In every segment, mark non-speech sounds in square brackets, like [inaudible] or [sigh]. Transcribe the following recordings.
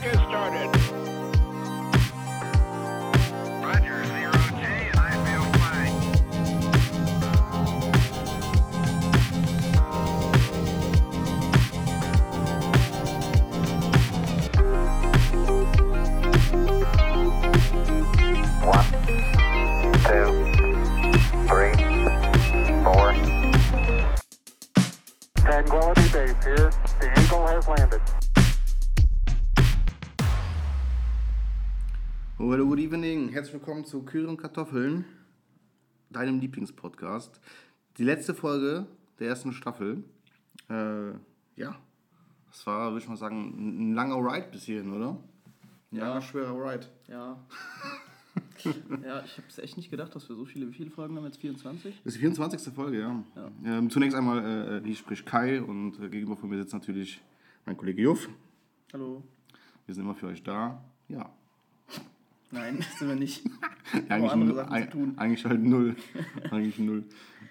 motherfuckers. Herzlich willkommen zu Kühe und Kartoffeln, deinem Lieblingspodcast. Die letzte Folge der ersten Staffel. Äh, ja, das war, würde ich mal sagen, ein langer Ride bis hierhin, oder? Ein Ja. langer, schwerer Ride. Ja. [laughs] ja, ich habe es echt nicht gedacht, dass wir so viele, wie viele Folgen haben jetzt? 24? Das ist die 24. Folge, ja. Ähm, zunächst einmal, äh, hier spricht Kai und äh, gegenüber von mir sitzt natürlich mein Kollege Juff. Hallo? Wir sind immer für euch da. Ja. Nein, [laughs] sind wir nicht. Eigentlich, andere Sachen zu tun. eigentlich halt null. [laughs] eigentlich null.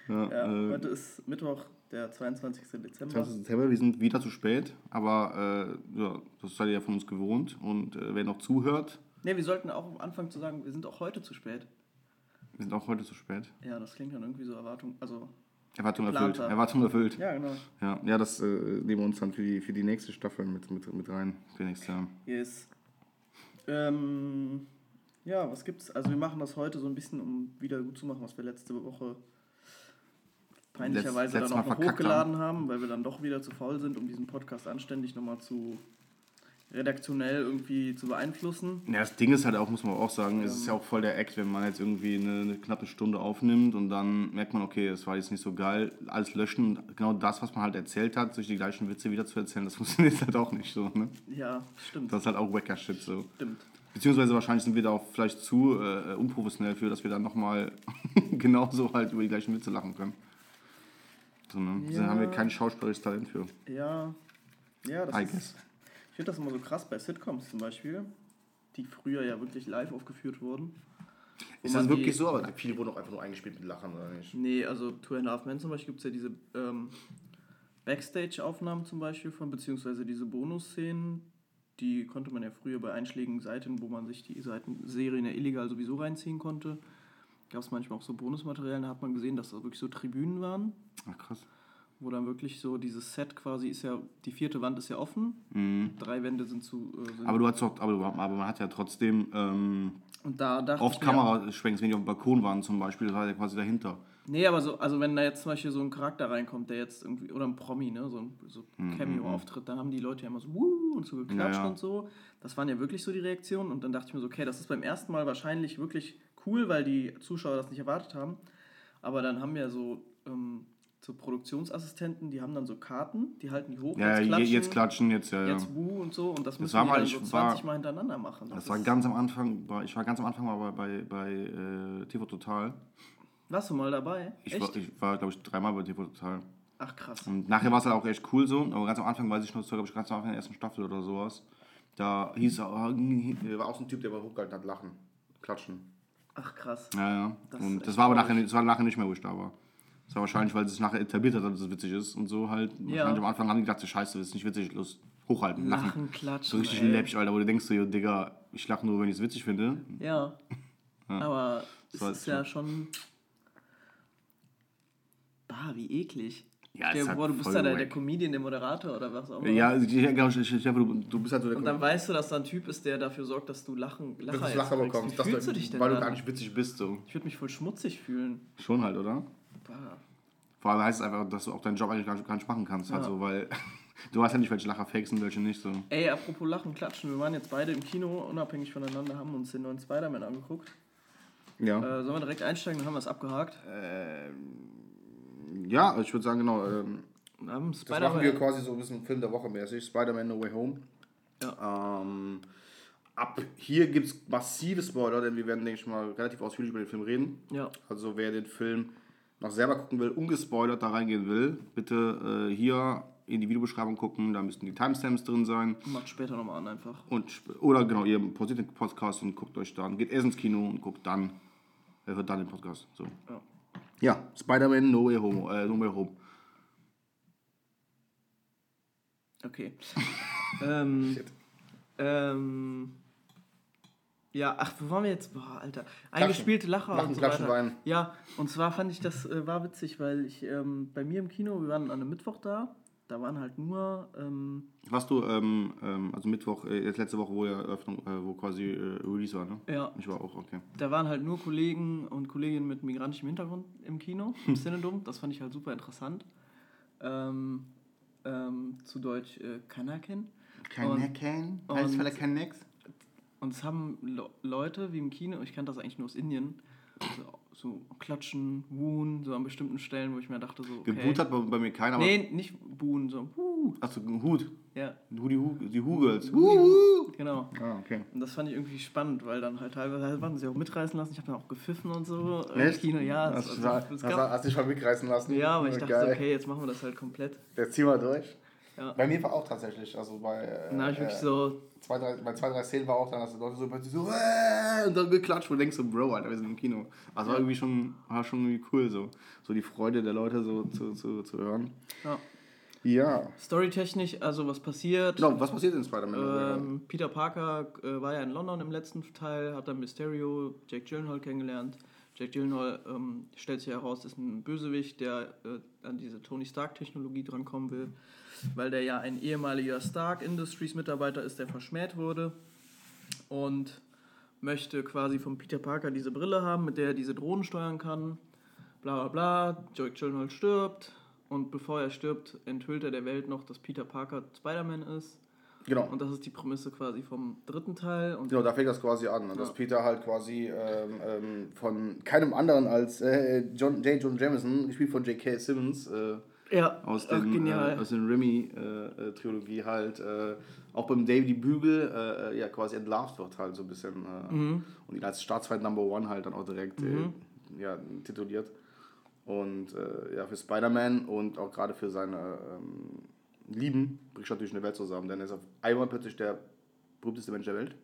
Ja, Ja, äh, heute ist Mittwoch, der 22. Dezember. 20. September, wir sind wieder zu spät, aber äh, ja, das seid ihr ja von uns gewohnt. Und äh, wer noch zuhört, Ne, wir sollten auch am Anfang zu sagen, wir sind auch heute zu spät. wir sind auch heute zu spät. Ja, das klingt dann irgendwie so Erwartung. Also, Erwartung erfüllt. Erwartung erfüllt. ja, genau. Ja, ja das äh, nehmen wir uns dann für die, für die nächste Staffel mit, mit, mit rein. Für nächstes Jahr. Yes. Ähm, ja, was gibt's? Also, wir machen das heute so ein bisschen, um wieder gut zu machen, was wir letzte Woche peinlicherweise Letzt- dann auch noch hochgeladen haben. weil wir dann doch wieder zu faul sind, um diesen Podcast anständig nochmal zu redaktionell irgendwie zu beeinflussen. Ja, das Ding ist halt auch, muss man auch sagen, es ist ja auch voll der Act, wenn man jetzt irgendwie eine, eine knappe Stunde aufnimmt und dann merkt man, okay, es war jetzt nicht so geil, alles löschen und genau das, was man halt erzählt hat, sich die gleichen Witze wieder zu erzählen, das [laughs] funktioniert halt auch nicht so, ne? Ja, stimmt. Das ist halt auch Wacker-Shit so. stimmt. Beziehungsweise wahrscheinlich sind wir da auch vielleicht zu äh, unprofessionell für, dass wir dann nochmal [laughs] genauso halt über die gleichen Witze lachen können. So, ne? Da Ja. haben wir kein schauspielerisches Talent für. Ja, ja, das I ist, guess. ich finde das immer so krass bei Sitcoms zum Beispiel, die früher ja wirklich live aufgeführt wurden. Ist das wirklich die- so? Aber viele wurden auch einfach nur eingespielt mit Lachen, oder nicht? Nee, also Two and a Half Men zum Beispiel gibt es ja diese ähm, Backstage-Aufnahmen zum Beispiel von, beziehungsweise diese Bonusszenen, die konnte man ja früher bei einschlägigen Seiten, wo man sich die Seiten, Serien ja illegal sowieso reinziehen konnte, gab es manchmal auch so Bonusmaterialien, da hat man gesehen, dass das wirklich so Tribünen waren, Ach krass. wo dann wirklich so dieses Set quasi ist ja, die vierte Wand ist ja offen, drei Wände sind zu... Äh, sind Mhm. Aber du hast doch, aber, aber man hat ja trotzdem ähm, und da dachte Kameraschwenks, wenn die auf dem Balkon waren zum Beispiel, das war ja quasi dahinter. Nee, aber so, also wenn da jetzt zum Beispiel so ein Charakter reinkommt, der jetzt irgendwie, oder ein Promi, ne, so ein so Cameo-Auftritt, dann haben die Leute ja immer so Wuh und so geklatscht Mhm, Ja, ja. und so. Das waren ja wirklich so die Reaktionen und dann dachte ich mir so, okay, das ist beim ersten Mal wahrscheinlich wirklich cool, weil die Zuschauer das nicht erwartet haben. Aber dann haben ja so, ähm, so Produktionsassistenten, die haben dann so Karten, die halten die hoch, Ja, jetzt je- klatschen, jetzt klatschen, jetzt, ja, ja. jetzt Wuh und so und das müssen war die mal- dann so war- 20 Mal hintereinander machen. Das war ist- ganz am Anfang, war- ich war ganz am Anfang mal bei, bei, bei äh, TV Total. Warst du mal dabei? Ich Echt? war, ich war glaube ich, dreimal bei TV Total. Ach krass. Und nachher war es halt auch echt cool so, aber ganz am Anfang weiß ich noch, das war, glaube ich, ganz am Anfang der ersten Staffel oder sowas. Da hieß er, war auch so ein Typ, der mal hochgehalten hat, lachen, klatschen. Ach krass. Ja, ja. Das und das war aber nachher, das war nachher nicht mehr, wo ich da war. Das war wahrscheinlich, weil es sich nachher etabliert hat, dass es witzig ist und so halt. Ja. Wahrscheinlich am Anfang haben die gedacht, so, scheiße, das ist nicht witzig, los, hochhalten, lachen. Lachen, klatschen. So richtig ey. läppisch, Alter, wo du denkst so, yo, Digga, ich lache nur, wenn ich es witzig finde. Ja. Aber es war ist ja schon. Bah, wie eklig. Ja, halt vor, du bist da der, der. Comedian, der Moderator oder was auch immer. Ja, ich, du, du bist halt so der Und dann weißt du, dass da ein Typ ist, der dafür sorgt, dass du Lachen, dass Lacher, du jetzt Lacher bekommst, Wie dass fühlst du dich denn weil du dann? gar nicht witzig bist. So. Ich würde mich voll schmutzig fühlen. Schon halt, oder? Bah. Vor allem heißt es einfach, dass du auch deinen Job eigentlich gar nicht, machen kannst. Halt so, weil [laughs] du weißt ja nicht, welche Lacher fakes und welche nicht. So. Ey, apropos Lachen, Klatschen. Wir waren jetzt beide im Kino, unabhängig voneinander, haben uns den neuen Spider-Man angeguckt. Ja. Äh, sollen wir direkt einsteigen? Dann haben wir es abgehakt. Ja, also ich würde sagen, genau. Ähm, haben Das machen wir quasi so ein bisschen Film der Woche mäßig. Spider-Man No Way Home. Ähm, ab hier gibt es massive Spoiler, denn wir werden, denke ich mal, relativ ausführlich über den Film reden. Ja. Also wer den Film noch selber gucken will, ungespoilert da reingehen will, bitte äh, hier in die Videobeschreibung gucken, da müssten die Timestamps drin sein. Macht später nochmal an einfach. Und, oder genau, ihr pausiert den Podcast und guckt euch dann, geht erst ins Kino und guckt dann, er wird dann den Podcast. So. Ja. Ja, Spider-Man No Way Home. Äh, no Way Home. Okay. [laughs] ähm, Ähm, ja, ach, wo waren wir jetzt? Boah, Alter. Eingespielte Lacher Lachen, und so Klatschen. Weinen. Ja, und zwar fand ich das äh, war witzig, weil ich ähm, bei mir im Kino, wir waren an einem Mittwoch da, da waren halt nur, ähm, Warst du, ähm, ähm, also Mittwoch, äh, jetzt letzte Woche, wo ja Eröffnung, äh, wo quasi äh, Release war, ne? ja, Ich war auch, okay. da waren halt nur Kollegen und Kolleginnen mit migrantischem Hintergrund im Kino, im Cinedom. Das fand ich halt super interessant. Ähm, ähm, zu Deutsch äh, Kanaken. Und- Heißt vielleicht kein Nex? Und es haben Le Leute wie im Kino, ich kannte das eigentlich nur aus Indien, so, so klatschen, wuhen, so an bestimmten Stellen, wo ich mir dachte, so. Okay. Gebuht hat bei, bei mir keiner. Nee, nicht buhen, so. Wuh. Achso, ein Hut. Ja, Hu, die Hu, die Hu-Girls. Huhu. genau. Ah, okay. Und das fand ich irgendwie spannend, weil dann halt teilweise waren sie auch mitreißen lassen. Ich habe dann auch gepfiffen und so Echt? Kino. Ja, Hast, also, es hast, gab, hast dich schon mitreißen lassen? ja, aber ich dachte, so, Geil. okay, jetzt machen wir das halt komplett. Jetzt ziehen wir durch. Ja. Bei mir war auch tatsächlich, also bei, habe ich wirklich äh, so, zwei, drei, bei zwei, drei Szenen war auch dann, dass die Leute so plötzlich so äh, und dann geklatscht und denkst so, Bro, Alter, wir sind im Kino. Also war irgendwie schon, war schon irgendwie cool, so, so die Freude der Leute so zu, zu, zu hören. ja. Ja. Storytechnisch, also was passiert. Genau, was passiert in Spider-Man? Ähm, Peter Parker äh, war ja in London im letzten Teil, hat dann Mysterio, Jack Gyllenhaal kennengelernt. Jack Gyllenhaal ähm, stellt sich heraus, ist ein Bösewicht, der äh, an diese Tony Stark-Technologie drankommen will, weil der ja ein ehemaliger Stark Industries-Mitarbeiter ist, der verschmäht wurde und möchte quasi von Peter Parker diese Brille haben, mit der er diese Drohnen steuern kann. Bla bla bla. Jack Gyllenhaal stirbt und bevor er stirbt, enthüllt er der Welt noch, dass Peter Parker Spider-Man ist. Genau. Und das ist die Prämisse quasi vom dritten Teil. Und Genau, da fängt das quasi an, ne? dass Ja. Peter halt quasi ähm, ähm, von keinem anderen als äh, John, J. John Jameson, gespielt von J.K. Simmons, äh, ja, aus ach, den, genial. äh, aus den Remy-Trilogie halt, äh, auch beim David Bügel äh, äh, ja quasi entlarvt wird halt so ein bisschen. Äh, Mhm. Und ihn als Staatsfeind Number One halt dann auch direkt äh, ja, tituliert. Und äh, ja, für Spider-Man und auch gerade für seine ähm, Lieben bricht natürlich eine Welt zusammen, denn er ist auf einmal plötzlich der berühmteste Mensch der Welt.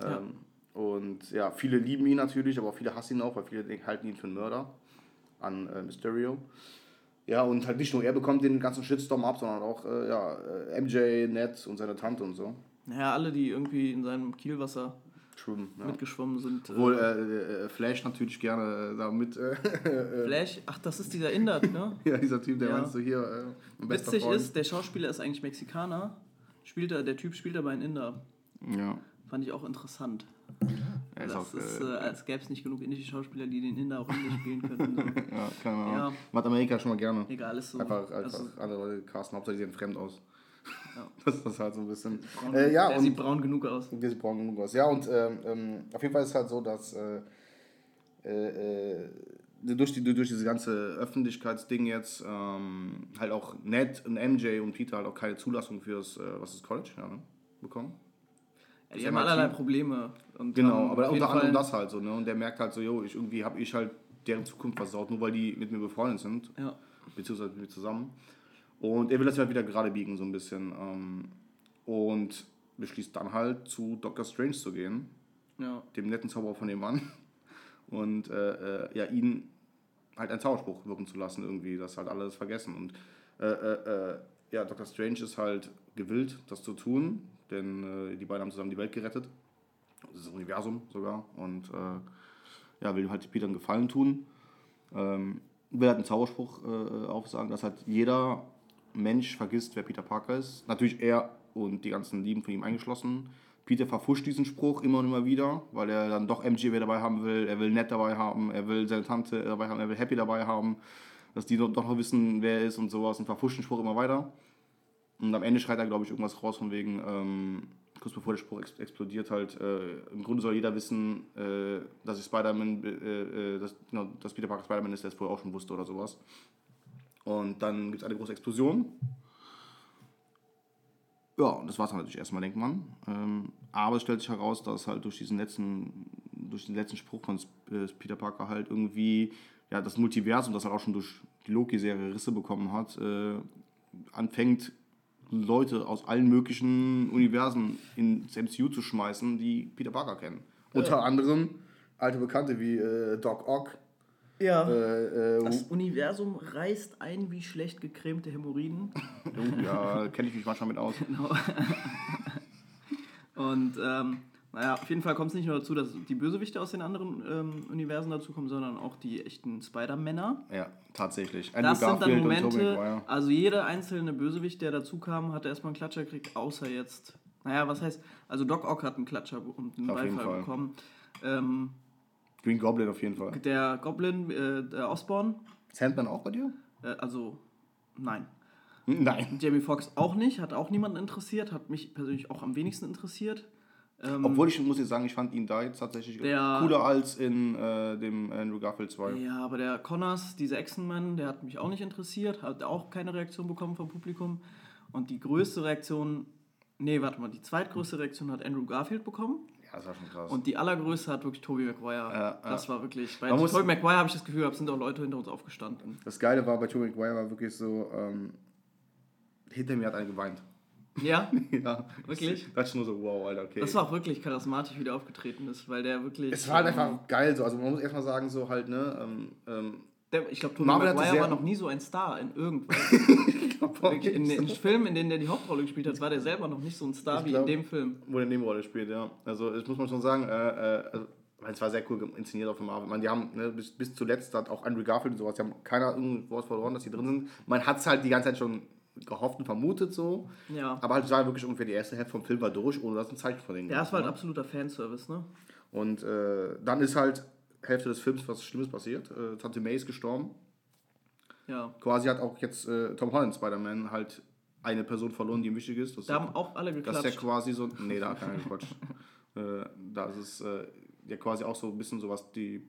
Ja. Ähm, und ja, viele lieben ihn natürlich, aber auch viele hassen ihn auch, weil viele halten ihn für einen Mörder an äh, Mysterio. Ja, und halt nicht nur er bekommt den ganzen Shitstorm ab, sondern auch äh, ja, äh, MJ, Ned und seine Tante und so. naja, alle, die irgendwie in seinem Kielwasser Schwimmen. Ja. mitgeschwommen sind. Obwohl äh, äh, äh, Flash natürlich gerne äh, da mit. Äh, Flash, ach, das ist dieser Inder, ne? [laughs] ja, dieser Typ, der Ja. meinst du hier. Äh, Witzig Freund. ist, der Schauspieler ist eigentlich Mexikaner. Spielt er, der Typ spielt aber ein Inder. Ja. Fand ich auch interessant. Er ist das auch, ist, äh, äh, als gäbe es nicht genug indische Schauspieler, die den Inder auch Indisch spielen könnten. So. [laughs] ja, keine Ahnung. Ja. Macht Amerika schon mal gerne. Egal, ist so. Einfach, einfach also, andere Leute casten, Hauptsache die sehen fremd aus. Das ist halt so ein bisschen. braun, Äh, ja, der und sieht braun genug aus. der sieht braun genug aus. Ja, und ähm, ähm, auf jeden Fall ist es halt so, dass äh, äh, äh, durch, die, durch dieses ganze Öffentlichkeitsding jetzt ähm, halt auch Ned und MJ und Peter halt auch keine Zulassung fürs, äh, was ist College, ja, ne? bekommen. Ja, die haben allerlei Probleme. Genau, aber unter anderem das halt so, ne? Und der merkt halt so, jo, ich, irgendwie habe ich halt deren Zukunft versaut, nur weil die mit mir befreundet sind, Ja. beziehungsweise mit mir zusammen. Und er will das halt wieder gerade biegen, so ein bisschen. Ähm, und beschließt dann halt zu Doctor Strange zu gehen, Ja. dem netten Zauberer von dem Mann, und äh, äh, ja, ihn halt einen Zauberspruch wirken zu lassen, irgendwie, das halt alles vergessen. Und äh, äh, äh, ja, Doctor Strange ist halt gewillt, das zu tun, denn äh, die beiden haben zusammen die Welt gerettet, das Universum sogar, und ja, will halt Peter einen Gefallen tun. Ähm, will halt einen Zauberspruch aufsagen, dass halt jeder Mensch vergisst, wer Peter Parker ist. Natürlich er und die ganzen Lieben von ihm eingeschlossen. Peter verfuscht diesen Spruch immer und immer wieder, weil er dann doch MJ wieder dabei haben will. Er will Ned dabei haben, er will seine Tante dabei haben, er will Happy dabei haben, dass die doch noch wissen, wer er ist und sowas und verfuscht den Spruch immer weiter. Und am Ende schreit er, glaube ich, irgendwas raus von wegen, ähm, kurz bevor der Spruch ex explodiert, halt, äh, im Grunde soll jeder wissen, äh, dass ich Spider-Man, äh, äh, dass, genau, dass Peter Parker Spider-Man ist, der es vorher auch schon wusste oder sowas. Und dann gibt es eine große Explosion. Ja, und das war es dann natürlich erstmal, denkt man. Ähm, aber es stellt sich heraus, dass halt durch diesen letzten, durch den letzten Spruch von äh, Peter Parker halt irgendwie ja, das Multiversum, das halt auch schon durch die Loki-Serie Risse bekommen hat, äh, anfängt, Leute aus allen möglichen Universen ins MCU zu schmeißen, die Peter Parker kennen. Unter anderem alte Bekannte wie äh, Doc Ock. Ja. Äh, äh, Das Universum reißt ein wie schlecht gecremte Hämorrhoiden. [laughs] oh, ja, kenne ich mich manchmal mit aus. Genau. [laughs] Und ähm, naja, auf jeden Fall kommt es nicht nur dazu, dass die Bösewichte aus den anderen ähm, Universen dazukommen, sondern auch die echten Spider-Männer. Ja, tatsächlich. Das sind dann Momente, Maguire. also jeder einzelne Bösewicht, der dazu kam, hatte erstmal einen Klatscher gekriegt, außer jetzt, naja, was heißt, also Doc Ock hat einen Klatscher und einen Auf Beifall Fall. bekommen. Ähm, Green Goblin auf jeden Fall. der Goblin, äh, der Osborn, Sandman auch bei dir? äh, also nein. Nein. Jamie Foxx auch nicht, hat auch niemanden interessiert, hat mich persönlich auch am wenigsten interessiert. Ähm, Obwohl ich muss jetzt sagen, ich fand ihn da jetzt tatsächlich Der- cooler als in äh, dem Andrew Garfield 2. Ja, aber der Connors, dieser Echsenmann, der hat mich auch nicht interessiert, hat auch keine Reaktion bekommen vom Publikum. Und die größte Reaktion, nee, warte mal, die zweitgrößte Reaktion hat Andrew Garfield bekommen. Das war schon krass. Und die allergrößte hat wirklich Tobey Maguire. Ja, das ja. war wirklich. Bei Tobey Maguire habe ich das Gefühl, es sind auch Leute hinter uns aufgestanden. das Geile war bei Tobey Maguire war wirklich so, ähm, hinter mir hat einer geweint. Ja, [laughs] ja. Wirklich? Das ist nur so, wow, Alter, okay. das war auch wirklich charismatisch, wie der aufgetreten ist, weil der wirklich. es war halt ähm, einfach geil so. Also man muss erstmal sagen, so halt, ne, ähm, ähm, Der, ich glaube, Tobey Maguire war noch nie so ein Star in irgendwas. [laughs] In den Filmen, in denen der die Hauptrolle gespielt hat, war der selber noch nicht so ein Star Ich wie glaub- in dem Film. wo der Nebenrolle spielt, ja. Also das muss man schon sagen, äh, äh, also, es war sehr cool inszeniert auf dem Marvel. Man, die haben ne, bis, bis zuletzt hat auch Andrew Garfield und sowas, die haben keiner irgendwas verloren, dass die drin sind. Man hat es halt die ganze Zeit schon gehofft und vermutet so. Ja. Aber halt es war wirklich ungefähr die erste Hälfte vom Film war durch, ohne dass ein Zeichen von denen Ja, es war halt ne? absoluter Fanservice, ne? Und äh, dann ist halt Hälfte des Films was Schlimmes passiert. Äh, Tante May ist gestorben. Ja. Quasi hat auch jetzt äh, Tom Holland Spider-Man halt eine Person verloren, die ihm wichtig ist. Das Da haben auch alle Das ist ja geklatscht. quasi so. Nee, da hat keiner gequatscht. [laughs] äh, da ist es äh, ja quasi auch so ein bisschen so, was die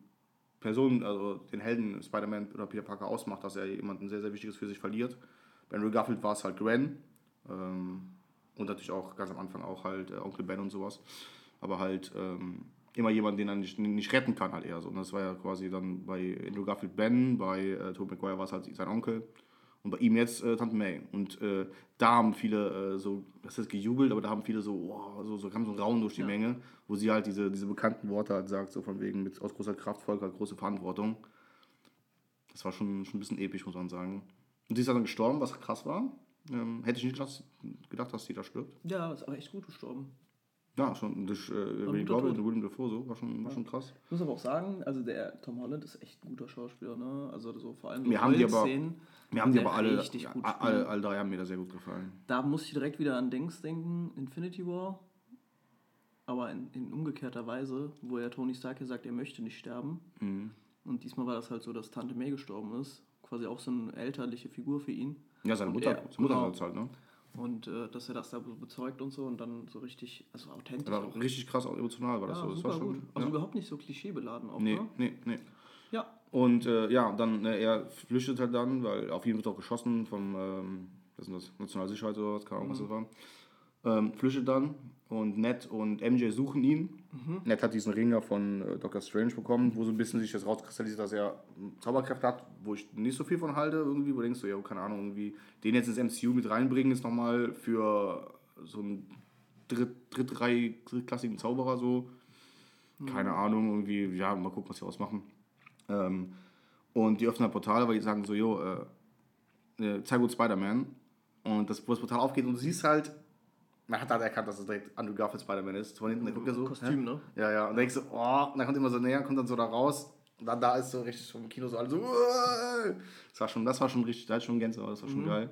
Person, also den Helden Spider-Man oder Peter Parker ausmacht, dass er jemanden sehr, sehr Wichtiges für sich verliert. Bei Andrew Garfield war es halt Gwen. Ähm, und natürlich auch ganz am Anfang auch halt äh, Onkel Ben und sowas. Aber halt ähm, immer jemand, den er nicht, nicht retten kann, halt eher so. Und das war ja quasi dann bei Andrew Garfield Ben, bei äh, Tobey Maguire war es halt sein Onkel. Und bei ihm jetzt äh, Tante May. Und äh, da haben viele äh, so, das ist gejubelt, aber da haben viele so, wow, so, so kam so ein Raum durch die Ja. Menge, wo sie halt diese, diese bekannten Worte halt sagt, so von wegen mit aus großer Kraft folgt halt große Verantwortung. Das war schon, schon ein bisschen episch, muss man sagen. Und sie ist dann gestorben, was krass war. Ähm, hätte ich nicht gedacht, dass sie da stirbt. Ja, ist auch echt gut gestorben. Ja, schon durch äh, Glaube Tod. und William Dafoe so, war schon, war schon krass. Ich muss aber auch sagen, also der Tom Holland ist echt ein guter Schauspieler, ne? Also so vor allem so Mir haben die aber- Heulszenen, Mir haben die aber alle, richtig gut alle, alle drei haben mir da sehr gut gefallen. Da muss ich direkt wieder an Dings denken, Infinity War. Aber in, in umgekehrter Weise, wo ja Tony Stark ja sagt, er möchte nicht sterben. Mhm. Und diesmal war das halt so, dass Tante May gestorben ist. Quasi auch so eine elterliche Figur für ihn. Ja, seine Mutter, er- seine Mutter genau. halt, ne? Und äh, dass er das da so bezeugt und so und dann so richtig, also authentisch. War auch. richtig krass, auch emotional war das ja, so. Das super war schon, gut. Also ja. überhaupt nicht so klischeebeladen auch, Nee, ne? nee, nee. Ja. Und äh, ja, dann, äh, er flüchtet halt dann, weil auf ihn wird auch geschossen vom, ähm, was ist das, Nationalsicherheit oder was, keine Ahnung, was das war. Ähm, flüchtet dann und Ned und MJ suchen ihn. Ned hat diesen Ringer von äh, Doctor Strange bekommen, wo so ein bisschen sich das rauskristallisiert, dass er ähm, Zauberkräfte hat, wo ich nicht so viel von halte irgendwie, wo du denkst so, ja, keine Ahnung, irgendwie den jetzt ins MCU mit reinbringen ist nochmal für so einen dritt, drittrei- drittklassigen Zauberer so. Keine Ahnung, irgendwie, ja, mal gucken, was sie ausmachen. Ähm, und die öffnen halt Portale, weil die sagen so, jo, äh, äh, zeig uns Spider-Man. Und das, wo das Portal aufgeht und du siehst halt, man hat halt erkannt, dass es direkt Andrew Garfield Spider-Man ist. Von hinten, der guckt ja so. Kostüm, hä? ne? Ja, ja. Und denkst so, oh, und dann kommt immer so näher, kommt dann so da raus. Und dann da ist so richtig vom Kino so alle so, "Uah!" das war schon, das war schon richtig, da ist schon Gänsehaut, das war Mhm. schon geil.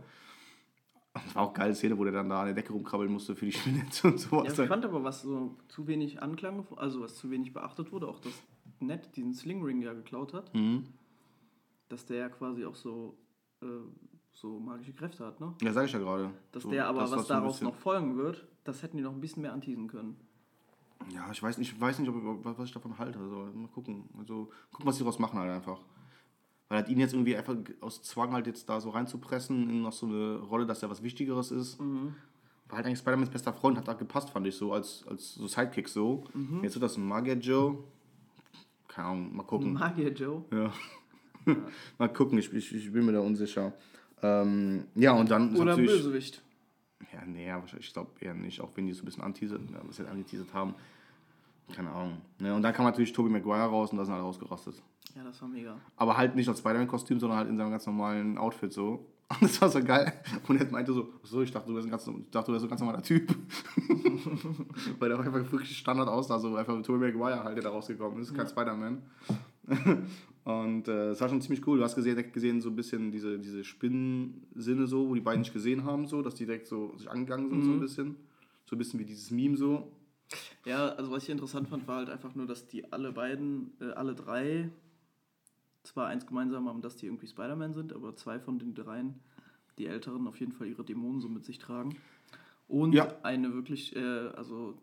Und Das war auch eine geile Szene, wo der dann da an der Decke rumkrabbeln musste für die Spinette und sowas. Ja, ich fand aber, was so zu wenig Anklang, also was zu wenig beachtet wurde, auch dass Ned diesen Slingring ja geklaut hat, mhm. dass der ja quasi auch so, äh, so magische Kräfte hat, ne? Ja, sag ich ja gerade. Dass So, der aber, das was ein daraus noch folgen wird, das hätten die noch ein bisschen mehr anteasen können. Ja, ich weiß nicht, ich weiß nicht ob, was ich davon halte. Also, mal gucken. Also, gucken, was sie daraus machen halt einfach. Weil halt ihn jetzt irgendwie einfach aus Zwang halt jetzt da so reinzupressen in noch so eine Rolle, dass er was Wichtigeres ist. Mhm. War halt eigentlich Spider-Mans bester Freund, hat da gepasst, fand ich so, als, als so Sidekick so. Mhm. Jetzt wird das ein Magier Joe. Keine Ahnung, mal gucken. Magier Joe. Ja. [laughs] mal gucken, ich, ich, ich bin mir da unsicher. Ähm, ja, und dann Oder. Bösewicht. Ja, nee, ja, wahrscheinlich, ich glaube eher nicht, auch wenn die so ein bisschen anteasert, ja, was sie angeteasert haben. Keine Ahnung. Ne, und dann kam natürlich Tobey Maguire raus und da sind alle ausgerastet. Ja, das war mega. Aber halt nicht als Spider-Man-Kostüm, sondern halt in seinem ganz normalen Outfit so. Und [laughs] das war so geil. Und er meinte so, so, ich dachte, du wärst ein ganz, dachte, du wärst ein ganz normaler Typ. [laughs] Weil der einfach wirklich Standard aussah, so einfach mit Tobey Maguire halt, der da rausgekommen ist, kein Spider-Man. [laughs] Und äh, es war schon ziemlich cool. Du hast gesehen, direkt gesehen so ein bisschen diese, diese Spinnensinne so, wo die beiden nicht gesehen haben, so, dass die direkt so sich angegangen sind, so ein bisschen. So ein bisschen wie dieses Meme so. Ja, also was ich interessant fand, war halt einfach nur, dass die alle beiden, äh, alle drei, zwar eins gemeinsam haben, dass die irgendwie Spider-Man sind, aber zwei von den dreien, die Älteren, auf jeden Fall ihre Dämonen so mit sich tragen. Und Ja. eine wirklich, äh, also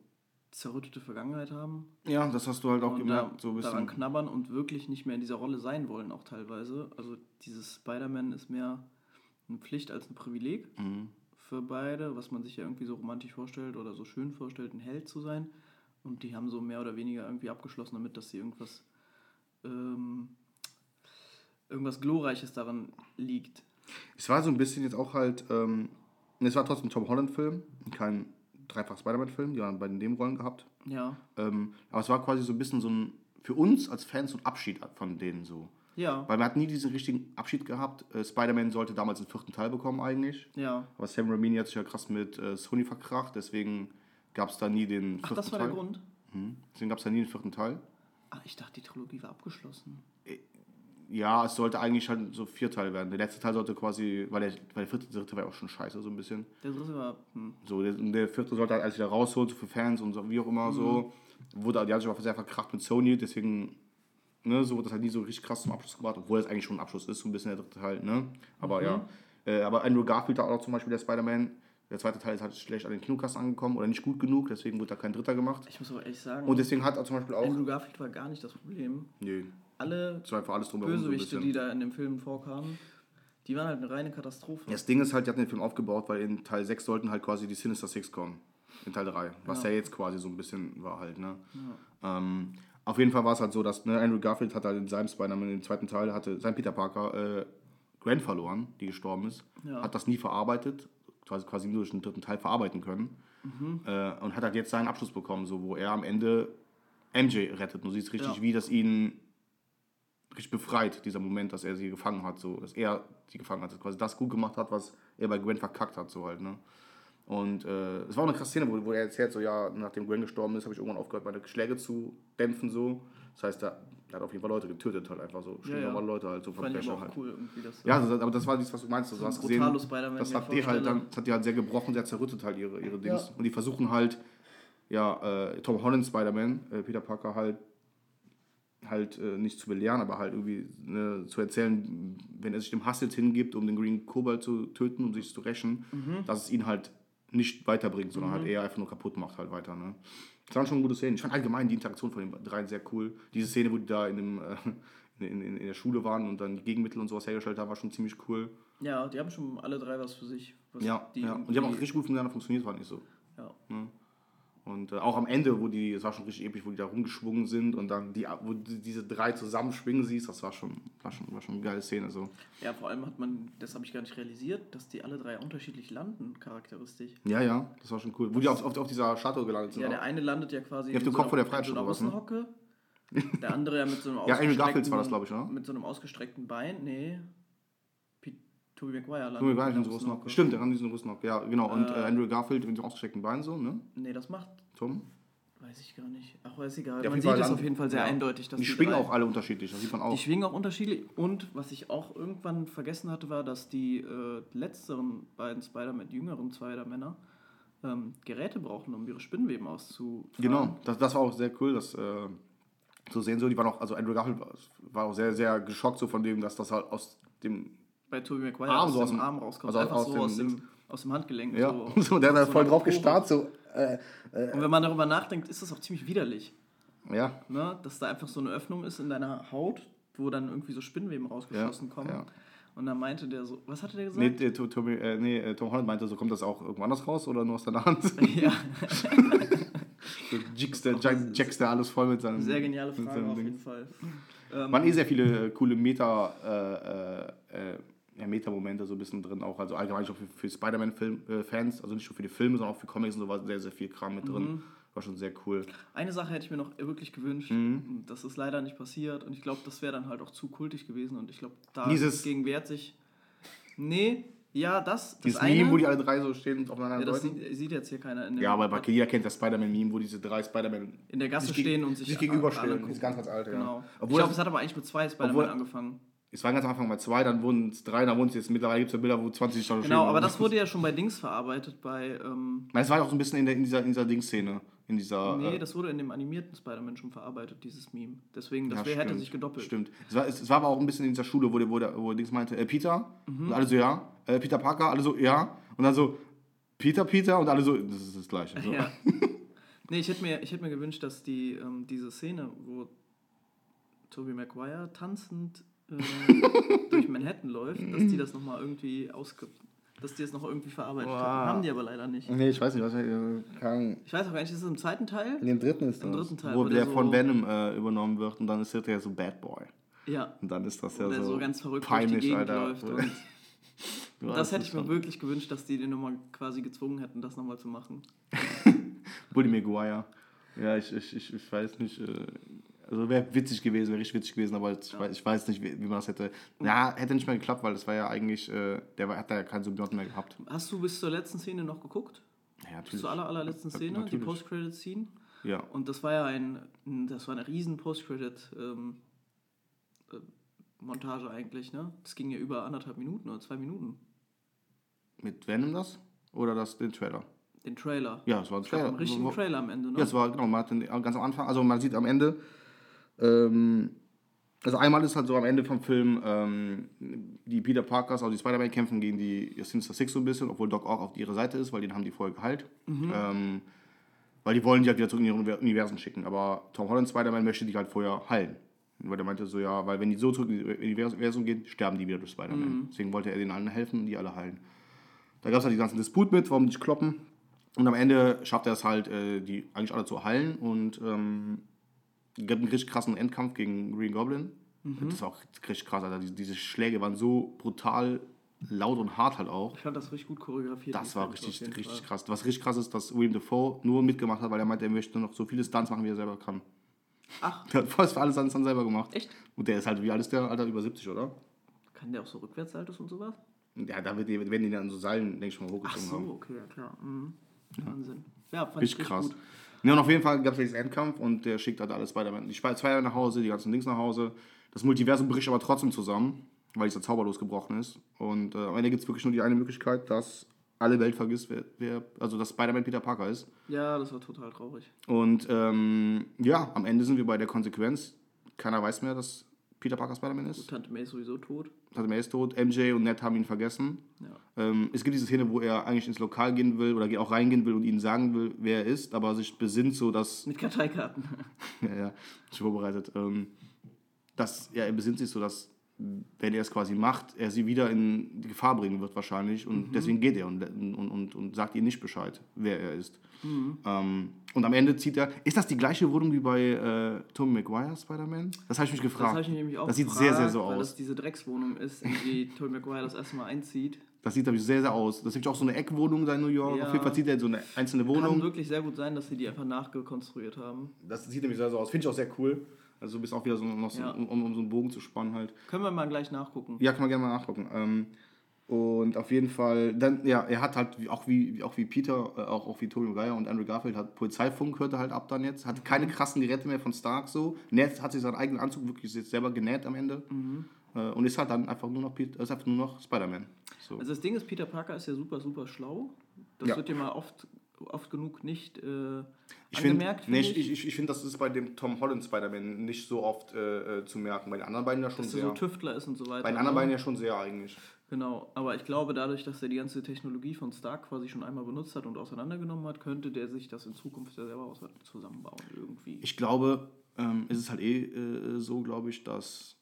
zerrüttete Vergangenheit haben. Ja, das hast du halt auch gemerkt, da, so ein daran bisschen. knabbern und wirklich nicht mehr in dieser Rolle sein wollen, auch teilweise. Also dieses Spider-Man ist mehr eine Pflicht als ein Privileg Mhm. für beide, was man sich ja irgendwie so romantisch vorstellt oder so schön vorstellt, ein Held zu sein. Und die haben so mehr oder weniger irgendwie abgeschlossen damit, dass sie irgendwas, ähm, irgendwas Glorreiches daran liegt. Es war so ein bisschen jetzt auch halt, ähm, es war trotzdem ein Tom Holland-Film, kein dreifach Spider-Man-Film, die haben beide Nebenrollen gehabt. Ja. Ähm, aber es war quasi so ein bisschen so ein, für uns als Fans so ein Abschied von denen so. Ja. Weil man hat nie diesen richtigen Abschied gehabt. Äh, Spider-Man sollte damals den vierten Teil bekommen eigentlich. Ja. Aber Sam Raimi hat sich ja krass mit äh, Sony verkracht, deswegen gab es da nie den vierten Ach, das war Teil. der Grund? Mhm. Deswegen gab es da nie den vierten Teil. Ach, ich dachte, die Trilogie war abgeschlossen. Ja, es sollte eigentlich halt so vier Teile werden. Der letzte Teil sollte quasi, weil der, weil der vierte, dritte war ja auch schon scheiße, so ein bisschen. Der dritte war, hm. So, der, der vierte sollte halt alles wieder rausholen, so für Fans und so, wie auch immer Mhm. so. Wurde, die haben sich auch sehr verkracht mit Sony, deswegen, ne, so wurde das halt nie so richtig krass zum Abschluss gebracht, obwohl es eigentlich schon ein Abschluss ist, so ein bisschen der dritte Teil, ne. Aber Mhm. ja. Äh, aber Andrew Garfield hat auch zum Beispiel der Spider-Man, der zweite Teil ist halt schlecht an den Kinokassen angekommen oder nicht gut genug, deswegen wurde da kein dritter gemacht. ich muss aber ehrlich sagen, Und deswegen hat er zum Beispiel auch. Andrew Garfield war gar nicht das Problem. Nö, Alle war einfach alles drumherum so Bösewichte, bisschen. die da in dem Film vorkamen, die waren halt eine reine Katastrophe. Das Ding ist halt, die hatten den Film aufgebaut, weil in Teil 6 sollten halt quasi die Sinister Six kommen. In Teil 3. Was ja, jetzt quasi so ein bisschen war halt, ne? Ähm, auf jeden Fall war es halt so, dass ne, Andrew Garfield hat halt in seinem Spider-Man, im zweiten Teil, hatte sein Peter Parker äh, Gwen verloren, die gestorben ist. Ja. Hat das nie verarbeitet, quasi, quasi nur durch den dritten Teil verarbeiten können. Äh, und hat halt jetzt seinen Abschluss bekommen, so, wo er am Ende MJ rettet. Du siehst richtig, Ja. wie das ihn richtig befreit, dieser Moment, dass er sie gefangen hat, so, dass er sie gefangen hat, dass er quasi das gut gemacht hat, was er bei Gwen verkackt hat, so halt, ne. Und äh, es war auch eine krasse Szene, wo, wo er erzählt, so, ja, nachdem Gwen gestorben ist, habe ich irgendwann aufgehört, meine Schläge zu dämpfen, so. Das heißt, er, er hat auf jeden Fall Leute getötet, halt einfach so, Ja, ja. Leute halt, so auch halt. cool. Das Ja, das, aber das war nichts, was du meinst. Du So hast ein gesehen, das hat, die halt dann, das hat die halt sehr gebrochen, sehr zerrüttet halt ihre, ihre Dings. Ja. Und die versuchen halt, ja, äh, Tom Holland Spider-Man, äh, Peter Parker halt, halt äh, nicht zu belehren, aber halt irgendwie ne, zu erzählen, wenn er sich dem Hass jetzt hingibt, um den Green Cobalt zu töten, um sich zu rächen, Mhm. dass es ihn halt nicht weiterbringt, sondern halt eher einfach nur kaputt macht halt weiter. Ne? Das waren schon gute Szenen. Ich fand allgemein die Interaktion von den dreien sehr cool. Diese Szene, wo die da in, dem, äh, in, in, in der Schule waren und dann Gegenmittel und sowas hergestellt haben, war schon ziemlich cool. Ja, die haben schon alle drei was für sich. Was Ja, ja. und die haben auch richtig gut miteinander funktioniert, fand ich so. Ja. Und äh, auch am Ende, wo die, es war schon richtig episch, wo die da rumgeschwungen sind und dann die, wo du diese drei zusammen schwingen siehst, das war schon, war schon, war schon eine geile Szene. So. ja, vor allem hat man, das habe ich gar nicht realisiert, dass die alle drei unterschiedlich landen, charakteristisch. Ja, ja, das war schon cool. Wo die auf, auf, auf dieser Shuttle gelandet sind. Ja, auch. der eine landet ja quasi Ja, auf dem so Kopf einer- von der so einer Freiheitsstatue, was, ne? Der andere ja mit so einem [laughs] Ja, Andrew Garfield ausgestreckten- war das, glaub ich, ne? Mit so einem ausgestreckten Bein, nee. Tobey Maguire landet. In in der diesen Russenhock. Stimmt, der kann diesen Russenhock, ja, genau. Und äh, Äh, Andrew Garfield mit dem ausgestreckten Bein so, ne? Nee, das macht, Tom? weiß ich gar nicht. Ach, weiß egal. Auf man sieht es auf jeden Fall sehr ja. eindeutig, dass Die die schwingen drei, auch alle unterschiedlich, das sieht man auch. Die schwingen auch unterschiedlich. Und was ich auch irgendwann vergessen hatte, war, dass die äh, letzteren beiden Spider-Man, die jüngeren Spider-Männer, ähm, Geräte brauchen, um ihre Spinnweben auszufahren. Genau, das, das war auch sehr cool, das äh, zu sehen. So, die waren auch, also Andrew Garfield war, war auch sehr, sehr geschockt so von dem, dass das halt aus dem Bei Tobey Maguire Arm aus, so aus dem Arm rauskommt. also einfach aus so dem aus dem, aus dem Handgelenk. Ja, So, [laughs] so, der hat da so voll drauf gestarrt, so. Äh, Und wenn man darüber nachdenkt, ist das auch ziemlich widerlich. ja, Ne? Dass da einfach so eine Öffnung ist in deiner Haut, wo dann irgendwie so Spinnweben rausgeschossen Ja, kommen. ja. Und dann meinte der so, was hatte der gesagt? nee, äh, Tom, äh, nee, äh, Tom Holland meinte, so kommt das auch irgendwo anders raus oder nur aus deiner Hand? [laughs] [laughs] ja, so jiggst der, jack- jackst der alles voll mit seinem. sehr geniale Frage auf Ding. jeden Fall. Ähm, waren eh sehr viele äh, coole Meta, äh, äh, äh, Meta-Momente so ein bisschen drin auch. Also allgemein auch für, für Spider-Man-Fans, also nicht nur für die Filme, sondern auch für Comics und so war sehr, sehr viel Kram mit Mhm. drin. War schon sehr cool. Eine Sache hätte ich mir noch wirklich gewünscht. Mhm. Das ist leider nicht passiert. Und ich glaube, das wäre dann halt auch zu kultig gewesen. Und ich glaube, da Dieses- gegen wehrt sich. Nee, Ja, das, das Dieses eine. Meme, wo die alle drei so stehen und aufeinander ja, das sieht, sieht jetzt hier keiner in dem, Ja, aber bei jeder kennt das Spider-Man-Meme, wo diese drei Spider-Man in der Gasse stehen und sich, sich gegenüberstehen. Das ist ganz, ganz alt, ja. Genau. ich Obwohl glaube, das- es hat aber eigentlich mit zwei Spider-Man angefangen. Es war ganz am Anfang mal zwei, dann wurden es drei, dann wurden es jetzt mittlerweile gibt es ja Bilder, wo 20 schon Genau, aber das wurde ja schon bei Dings verarbeitet, bei. Ähm, es war ja auch so ein bisschen in, der, in dieser, in dieser Dingsszene. In dieser. nee, äh, das wurde in dem animierten Spider-Man schon verarbeitet, dieses Meme. Deswegen, das ja, hätte sich gedoppelt. Stimmt. Es war, es, es war aber auch ein bisschen in dieser Schule, wo der, wo der, wo Dings meinte, äh, Peter? Mhm. Und alle so, ja. Äh, Peter Parker, alle so, ja. Und dann so, Peter, Peter und alle so, das ist das Gleiche. So. Ja. [laughs] nee, ich hätte mir, ich hätte mir gewünscht, dass die, ähm, diese Szene, wo Tobey Maguire tanzend durch [laughs] Manhattan läuft, dass die das nochmal irgendwie ausge... dass die das noch irgendwie verarbeitet Wow. haben. Haben die aber leider nicht. Nee, ich weiß nicht, was äh, kann, Ich weiß auch gar nicht, ist es im zweiten Teil? In dem dritten ist Im das. dritten Teil, wo der der von so- Venom äh, übernommen wird und dann ist er ja so Bad Boy. Ja. Und dann ist das ja der so, so ganz verrückt peinlich, durch die Gegend Alter. [laughs] das hätte ich mir schon- wirklich gewünscht, dass die den nochmal quasi gezwungen hätten, das nochmal zu machen. [laughs] Bully Maguire. Ja, ich, ich, ich, ich weiß nicht. Äh, also wäre witzig gewesen, wäre richtig witzig gewesen, aber ich, weiß, ich weiß nicht, wie, wie man das hätte. Ja, hätte nicht mehr geklappt, weil das war ja eigentlich, äh, der war, hat da ja keinen Symbionten mehr gehabt. Hast du bis zur letzten Szene noch geguckt? Ja, Bis natürlich. zur aller, allerletzten Ja, Szene, die natürlich. Post-Credit-Scene? Ja. Und das war ja ein, das war eine riesen Post-Credit ähm, äh, Montage eigentlich, ne? Das ging ja über anderthalb Minuten oder zwei Minuten. Mit Venom das? Oder das, den Trailer? Den Trailer. Ja, es war ein Trailer. einen richtigen Trailer am Ende, ne? Ja, es war, genau, man hat den, ganz am Anfang, also man sieht am Ende, ähm, also einmal ist halt so am Ende vom Film, ähm, die Peter Parkers, also die Spider-Man kämpfen gegen die Sinister Six so ein bisschen, obwohl Doc Ock auf ihrer Seite ist, weil den haben die vorher geheilt. Ähm, weil die wollen die halt wieder zurück in ihre Universen schicken, aber Tom Holland Spider-Man möchte die halt vorher heilen. Weil der meinte so, ja, weil wenn die so zurück in die Universum gehen, sterben die wieder durch Spider-Man. Deswegen wollte er denen allen helfen und die alle heilen. Da gab es halt die ganzen Disput mit, warum die sich kloppen. Und am Ende schafft er es halt, äh, die eigentlich alle zu heilen und ähm, gibt einen richtig krassen Endkampf gegen Green Goblin. Das war auch richtig krass, Alter. Diese, diese Schläge waren so brutal laut und hart halt auch. Ich fand das richtig gut choreografiert. Das war richtig, richtig Fall. krass. Was richtig krass ist, dass William Dafoe nur mitgemacht hat, weil er meinte, er möchte noch so viele Stunts machen, wie er selber kann. Ach, [laughs] Der hat fast alles dann dann selber gemacht. echt? Und der ist halt, wie alt ist der? Alter, über 70, oder? Kann der auch so Rückwärtssaltos und sowas? Ja, da wird die, werden die dann an so Seilen, denke ich mal, Ach hochgezogen so, haben. okay, ja klar. Mhm. Wahnsinn. Ja, fand Richtig ich krass. gut. Ja, und auf jeden Fall gab es diesen Endkampf und der schickt halt alle Spider-Man, die Spider nach Hause, die ganzen Dings nach Hause. Das Multiversum bricht aber trotzdem zusammen, weil dieser Zauber losgebrochen ist. Und äh, am Ende gibt es wirklich nur die eine Möglichkeit, dass alle Welt vergisst, wer, wer also dass Spider-Man Peter Parker ist. Ja, das war total traurig. Und ähm, ja, am Ende sind wir bei der Konsequenz. Keiner weiß mehr, dass Peter Parker Spider-Man ist. Tante May ist sowieso tot. Tante May ist tot, MJ und Ned haben ihn vergessen. Ja. Ähm, es gibt diese Szene, wo er eigentlich ins Lokal gehen will oder auch reingehen will und ihnen sagen will, wer er ist, aber sich besinnt so, dass Mit Karteikarten. [laughs] ja, ja, schon vorbereitet. Ähm, dass, ja, er besinnt sich so, dass, wenn er es quasi macht, er sie wieder in Gefahr bringen wird wahrscheinlich. Und deswegen geht er und, und, und, und sagt ihr nicht Bescheid, wer er ist. Ähm, und am Ende zieht er. Ist das die gleiche Wohnung wie bei äh, Tom Maguire Spider-Man? Das habe ich mich Das gefragt. habe ich nämlich auch Das sieht gefragt, sehr, sehr so weil aus. das diese Dreckswohnung ist, in die [laughs] Tobey Maguire das erste Mal einzieht. Das sieht, glaube ich, sehr, sehr aus. Das ist auch so eine Eckwohnung da in New York. Ja. Auf jeden Fall zieht er in so eine einzelne Kann Wohnung. wirklich sehr gut sein, dass sie die einfach nachgekonstruiert haben. Das sieht nämlich sehr so aus. Finde ich auch sehr cool. Also du bist auch wieder so, noch so Ja. um, um so einen Bogen zu spannen halt. Können wir mal gleich nachgucken. Ja, kann man gerne mal nachgucken. Ähm, und auf jeden Fall, dann, ja, er hat halt, auch, wie, auch wie Peter, äh, auch, auch wie Tobey Maguire und Andrew Garfield, hat Polizeifunk, hörte halt ab dann jetzt. Hat keine krassen Geräte mehr von Stark so. Ned hat sich seinen eigenen Anzug wirklich jetzt selber genäht am Ende. Äh, und ist halt dann einfach nur noch, Pete- ist einfach nur noch Spider-Man. So. Also das Ding ist, Peter Parker ist ja super, super schlau. Das Ja. wird ja mal oft, oft genug nicht äh, Ich finde, angemerkt. nee, find ich, ich, ich find, das ist bei dem Tom Holland Spider-Man nicht so oft äh, äh, zu merken. Bei den anderen beiden ja schon dass er sehr. so Tüftler ist und so weiter. bei den anderen ne? beiden ja schon sehr eigentlich. Genau, aber ich glaube, dadurch, dass er die ganze Technologie von Stark quasi schon einmal benutzt hat und auseinandergenommen hat, könnte der sich das in Zukunft ja selber zusammenbauen irgendwie. Ich glaube, ähm, es ist halt eh äh, so, glaube ich, dass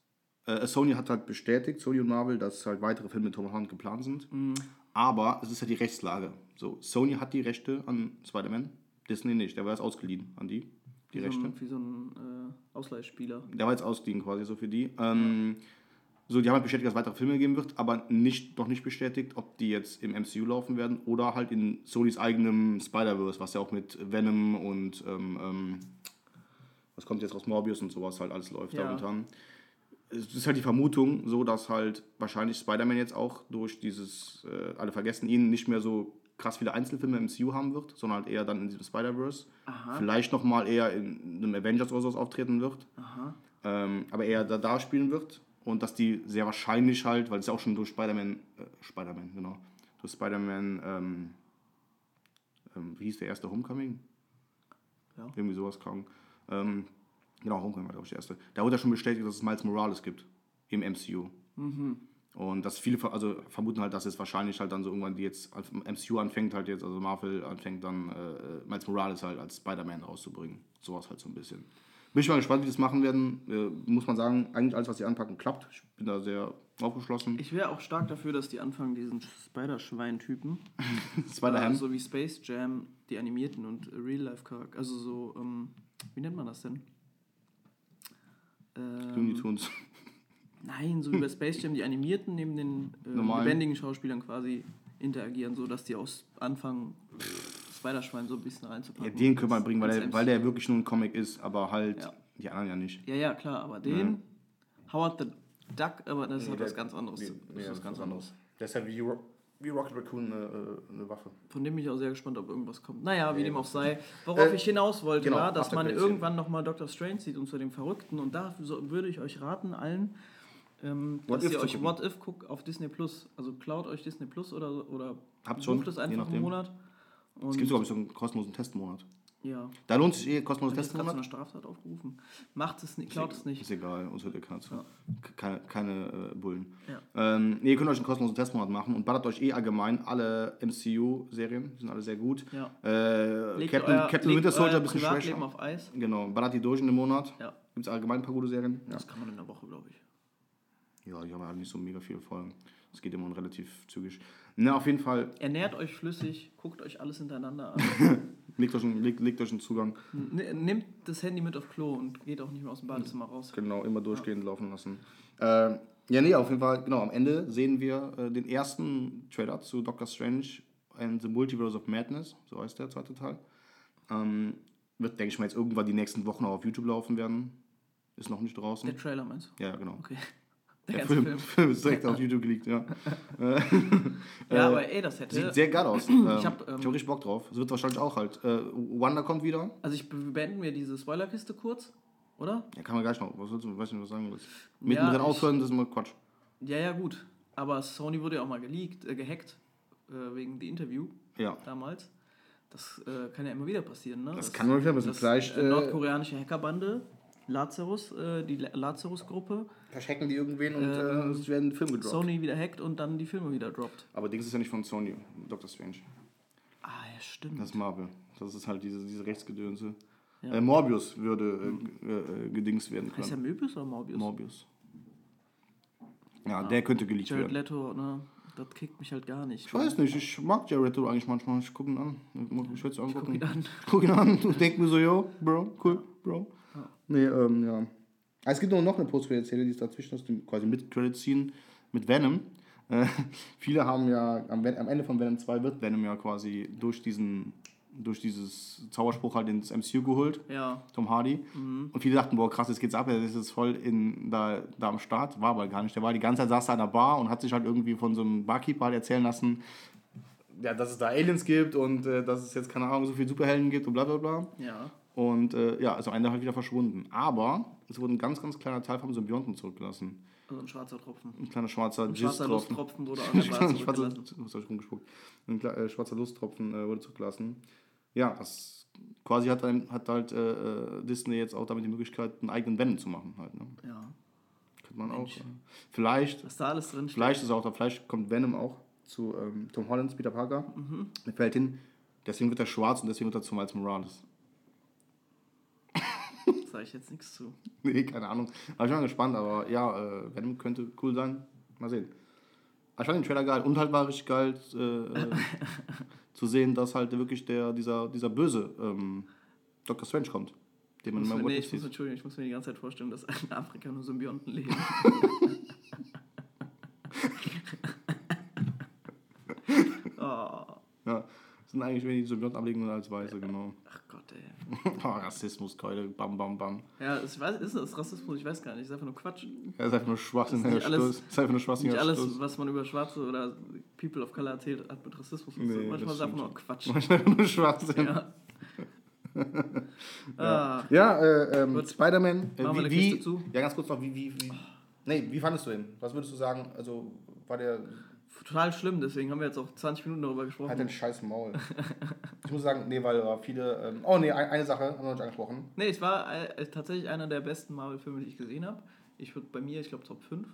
äh, Sony hat halt bestätigt, Sony und Marvel, dass halt weitere Filme mit Tom Holland geplant sind. Mhm. Aber es ist halt die Rechtslage. So, Sony hat die Rechte an Spider-Man, Disney nicht. Der war jetzt ausgeliehen an die, die wie, so Rechte. ein, wie so ein äh, Ausleihspieler. Der war jetzt ausgeliehen quasi so für die. Ähm, so, die haben halt bestätigt, dass es weitere Filme geben wird, aber nicht, noch nicht bestätigt, ob die jetzt im MCU laufen werden oder halt in Sonys eigenem Spider-Verse, was ja auch mit Venom und ähm, ähm, was kommt jetzt aus Morbius und sowas halt alles läuft Ja. da momentan. es ist halt die Vermutung so, dass halt wahrscheinlich Spider-Man jetzt auch durch dieses, äh, alle vergessen ihn, nicht mehr so krass viele Einzelfilme im MCU haben wird, sondern halt eher dann in diesem Spider-Verse. Vielleicht nochmal eher in einem Avengers oder sowas auftreten wird. Ähm, aber eher da, da spielen wird. Und dass die sehr wahrscheinlich halt, weil es ja auch schon durch Spider-Man, äh, Spider-Man, genau, durch Spider-Man, ähm, ähm, wie hieß der erste Homecoming? Ja. Irgendwie sowas kam. Ähm, genau, Homecoming war, glaube ich, der erste. Da wurde ja schon bestätigt, dass es Miles Morales gibt im MCU. Und dass viele also vermuten halt, dass es wahrscheinlich halt dann so irgendwann, die jetzt MCU anfängt, halt jetzt, also Marvel anfängt dann äh, Miles Morales halt als Spider-Man rauszubringen. Sowas halt so ein bisschen. Bin ich mal gespannt, wie die das machen werden. Äh, muss man sagen, eigentlich alles, was sie anpacken, klappt. Ich bin da sehr aufgeschlossen. Ich wäre auch stark dafür, dass die anfangen, diesen Spider-Schwein-Typen, [laughs] Spider-Ham. so wie Space Jam, die animierten und Real-Life-Charakter, also so, ähm, wie nennt man das denn? Looney Ähm, Tunes. Nein, so wie bei Space Jam, die animierten neben den äh, lebendigen Schauspielern quasi interagieren, so dass die aus anfangen, Spider-Schwein so ein bisschen Ja, reinzupacken. den können wir bringen, weil der, weil der wirklich nur ein Comic ist, aber halt Ja. die anderen ja nicht. Ja, ja, klar, aber den, Howard the Duck, aber das ist halt was ganz anderes. Nee, das nee, ist was ganz anderes. Der ist ja wie, Ro wie Rocket Raccoon eine, äh, eine Waffe. Von dem bin ich auch sehr gespannt, ob irgendwas kommt. Naja, wie Nee. dem auch sei. Worauf Äh, ich hinaus wollte, genau, war, dass man irgendwann nochmal Dr. Strange sieht und zu dem Verrückten. Und da so, würde ich euch raten, allen, ähm, dass ihr euch. What If guckt auf Disney Plus. Also klaut euch Disney Plus oder, oder Habt schon, bucht es einfach einen Monat. Und Es gibt sogar so einen kostenlosen Testmonat. ja. Da lohnt sich eh gerade zu einer Testmonat. Straftat aufgerufen. Macht es nicht, klaut es nicht. Ist egal, uns hört ihr keiner zu. Keine, keine äh, Bullen. Ja. Ähm, nee, ihr könnt euch einen kostenlosen Testmonat machen und ballert euch eh allgemein alle MCU-Serien. Die sind alle sehr gut. Ja. Äh, Legt Captain, euer, Captain legt Winter Soldier ein bisschen schwächer. auf Eis. Genau, ballert die durch in dem Monat. Ja. Gibt es allgemein ein paar gute Serien. Ja. Das kann man in der Woche, ich. Ja, die haben halt nicht so mega viele Folgen. Es geht immer relativ zügig. Na, auf jeden Fall, Ernährt euch flüssig, guckt euch alles hintereinander an. [laughs] legt euch einen, legt, legt euch einen Zugang. N- Nimmt das Handy mit auf Klo und geht auch nicht mehr aus dem Badezimmer raus. Genau, immer durchgehend laufen lassen. Äh, ja, nee, auf jeden Fall, genau, am Ende sehen wir äh, den ersten Trailer zu Doctor Strange and the Multiverse of Madness, so heißt der zweite Teil. Ähm, wird, denke ich mal, jetzt irgendwann die nächsten Wochen auch auf YouTube laufen werden. Ist noch nicht draußen. Der Trailer meinst du? Ja, genau. Okay. Der, Der ganze Film, Film. [laughs] Film ist direkt [laughs] auf YouTube geleakt, ja. [laughs] Ja, aber ey, das hätte. Sieht sehr geil aus. [clears throat] Ähm, ich hab, habe ähm, richtig Bock drauf. Es wird wahrscheinlich auch halt. Äh, Wanda kommt wieder. Also ich be- beenden wir diese Spoilerkiste kurz, oder? Ja, kann man gleich noch. Was willst du, weiß nicht, was du sagen willst. Mittendrin ich- aufhören, das ist immer Quatsch. Ja, ja, gut. Aber Sony wurde ja auch mal geleakt, äh, gehackt, äh, wegen dem Interview Ja. damals. Das äh, kann ja immer wieder passieren, ne? Das kann immer wieder passieren. das, Vielleicht, äh, äh, nordkoreanische Hackerbande, Lazarus, äh, die La- Lazarus-Gruppe, Vielleicht hacken die irgendwen und Ähm, äh, es werden Film gedroppt. Sony wieder hackt und dann die Filme wieder droppt. Aber Dings ist ja nicht von Sony, Doctor Strange. Ah, ja, stimmt. Das ist Marvel. Das ist halt diese, diese Rechtsgedönse. Ja. Äh, Morbius würde äh, äh, äh, gedings werden heißt der können. Möbius oder Morbius? Morbius. Ja, der könnte geleakt Jared werden. Leto, ne? Das kickt mich halt gar nicht. Ich weiß nicht, ich mag Jared Leto eigentlich manchmal. Ich gucke ihn an. Ich es angucken. guck ihn an. Guck ihn an und denk mir so, yo, Bro, cool, Bro. Nee, ähm, ja. Ah, Es gibt noch eine Post-Credit-Szene, die ist dazwischen aus dem quasi mit credit scene mit Venom. Äh, [laughs] viele haben ja, am, am Ende von Venom 2 wird Venom ja quasi durch diesen, durch dieses Zauberspruch halt ins MCU geholt. Ja, Tom Hardy. Und viele dachten, boah, krass, jetzt geht's ab, der ist jetzt voll in, da, da am Start. War aber gar nicht. Der war die ganze Zeit, saß da an der Bar und hat sich halt irgendwie von so einem Barkeeper halt erzählen lassen, ja, dass es da Aliens gibt und äh, dass es jetzt, keine Ahnung, so viele Superhelden gibt und bla bla bla. ja. Und äh, ja, am Ende halt wieder verschwunden. Aber es wurde ein ganz, ganz kleiner Teil vom Symbionten zurückgelassen. Also ein schwarzer Tropfen. Ein kleiner schwarzer Ein schwarzer. Lusttropfen wurde [laughs] der Ein schwarzer? Ein äh, schwarzer Lusttropfen äh, wurde zurückgelassen. Ja, das quasi hat, dann, hat halt äh, äh, Disney jetzt auch damit die Möglichkeit, einen eigenen Venom zu machen halt. Ne? Ja. Könnte man Mensch. auch. Äh, vielleicht, Was da alles drin vielleicht ist auch da, vielleicht kommt Venom auch zu ähm, Tom Hollands Peter Parker. Mhm. Mir fällt hin, deswegen wird er schwarz und deswegen wird er zu Miles Morales. Sag ich jetzt nichts zu. [laughs] Nee, keine Ahnung. Aber ich bin mal gespannt, aber ja, äh, Venom könnte cool sein. Mal sehen. Aber ich fand den Trailer geil. Und halt war richtig geil äh, [laughs] zu sehen, dass halt wirklich der, dieser, dieser böse ähm, Dr. Strange kommt. Den man Ich muss, immer nee, ich muss. Entschuldigung, ich muss mir die ganze Zeit vorstellen, dass in Afrika nur Symbionten leben. [laughs] oh, Ja, das sind eigentlich wenig Symbionten ablegen als Weiße, genau. ach Gott. ey. [laughs] Oh, Rassismuskeule, bam, bam, bam. Ja, ich weiß, ist das Rassismus? Ich weiß gar nicht. Ist einfach nur Quatsch. Er ist einfach nur schwachsinniger nicht alles-. Ist einfach nur schwachsinniger Nicht alles, Stoß. was man über Schwarze oder People of Color erzählt, hat mit Rassismus zu Nee, tun. [laughs] Manchmal ist es einfach nur Quatsch. Manchmal nur Schwachsinn. Ja. [laughs] ah, Ja, äh, ähm. Spider-Man. Äh, Machen wir wie, eine wie? Ja, ganz kurz noch, wie, wie, wie. Nee, wie fandest du ihn? Was würdest du sagen? Also, war der. Total schlimm, deswegen haben wir jetzt auch 20 Minuten darüber gesprochen. Halt den scheiß Maul. ich muss sagen, nee, weil äh, viele. Ähm, oh, nee, ein- eine Sache haben wir noch nicht angesprochen. Nee, es war äh, tatsächlich einer der besten Marvel-Filme, die ich gesehen habe. Ich würde bei mir, ich glaube, Top 5.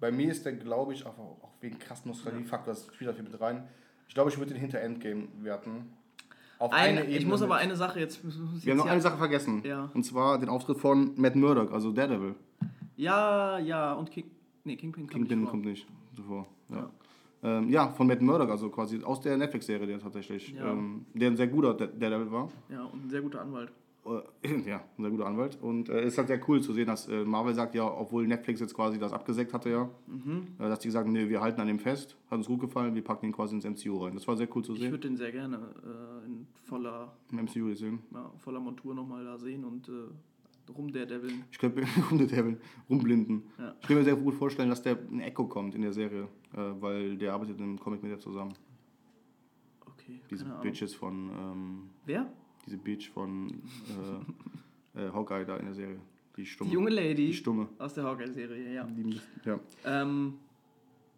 Bei mir ist der, glaube ich, auch, auch wegen krassen Nostalgie-Faktor, das spielt da viel mit rein. Ich glaube, ich würde den hinter Endgame werten. Auf Ein, eine Ebene. ich muss aber eine Sache jetzt. Wir haben noch eine Sache vergessen. Ja. Und zwar den Auftritt von Matt Murdock, also Daredevil. Ja, ja, und King. Nee, Kingpin kommt Kingpin nicht vor. kommt nicht zuvor. Ja. Ja. Ähm, ja, von Matt Murdock, also quasi aus der Netflix-Serie, der tatsächlich. Ja. Ähm, der ein sehr guter Da- Daredevil war. Ja, und ein sehr guter Anwalt. Äh, [clears throat] ja, ein sehr guter Anwalt. Und es äh, ist halt sehr cool zu sehen, dass äh, Marvel sagt, ja, obwohl Netflix jetzt quasi das abgesägt hatte, ja, Mhm. äh, dass die gesagt haben, nee, wir halten an dem fest, hat uns gut gefallen, wir packen ihn quasi ins MCU rein. Das war sehr cool zu Ich sehen. würde den sehr gerne äh, in voller, Im MCU gesehen. ja, voller Montur nochmal da sehen und rum der Devil. Ich könnte mir [laughs] um den Daredevil rumblinden. Ja. Ich kann mir sehr gut vorstellen, dass der ein Echo kommt in der Serie, äh, weil der arbeitet im Comic mit der zusammen. Okay, Diese. Bitches von, ähm, Wer? diese Bitch von äh, äh, Hawkeye da in der Serie. Die Stumme. Die junge Lady Die Stumme. aus der Hawkeye-Serie, ja. Die, ja. Ähm,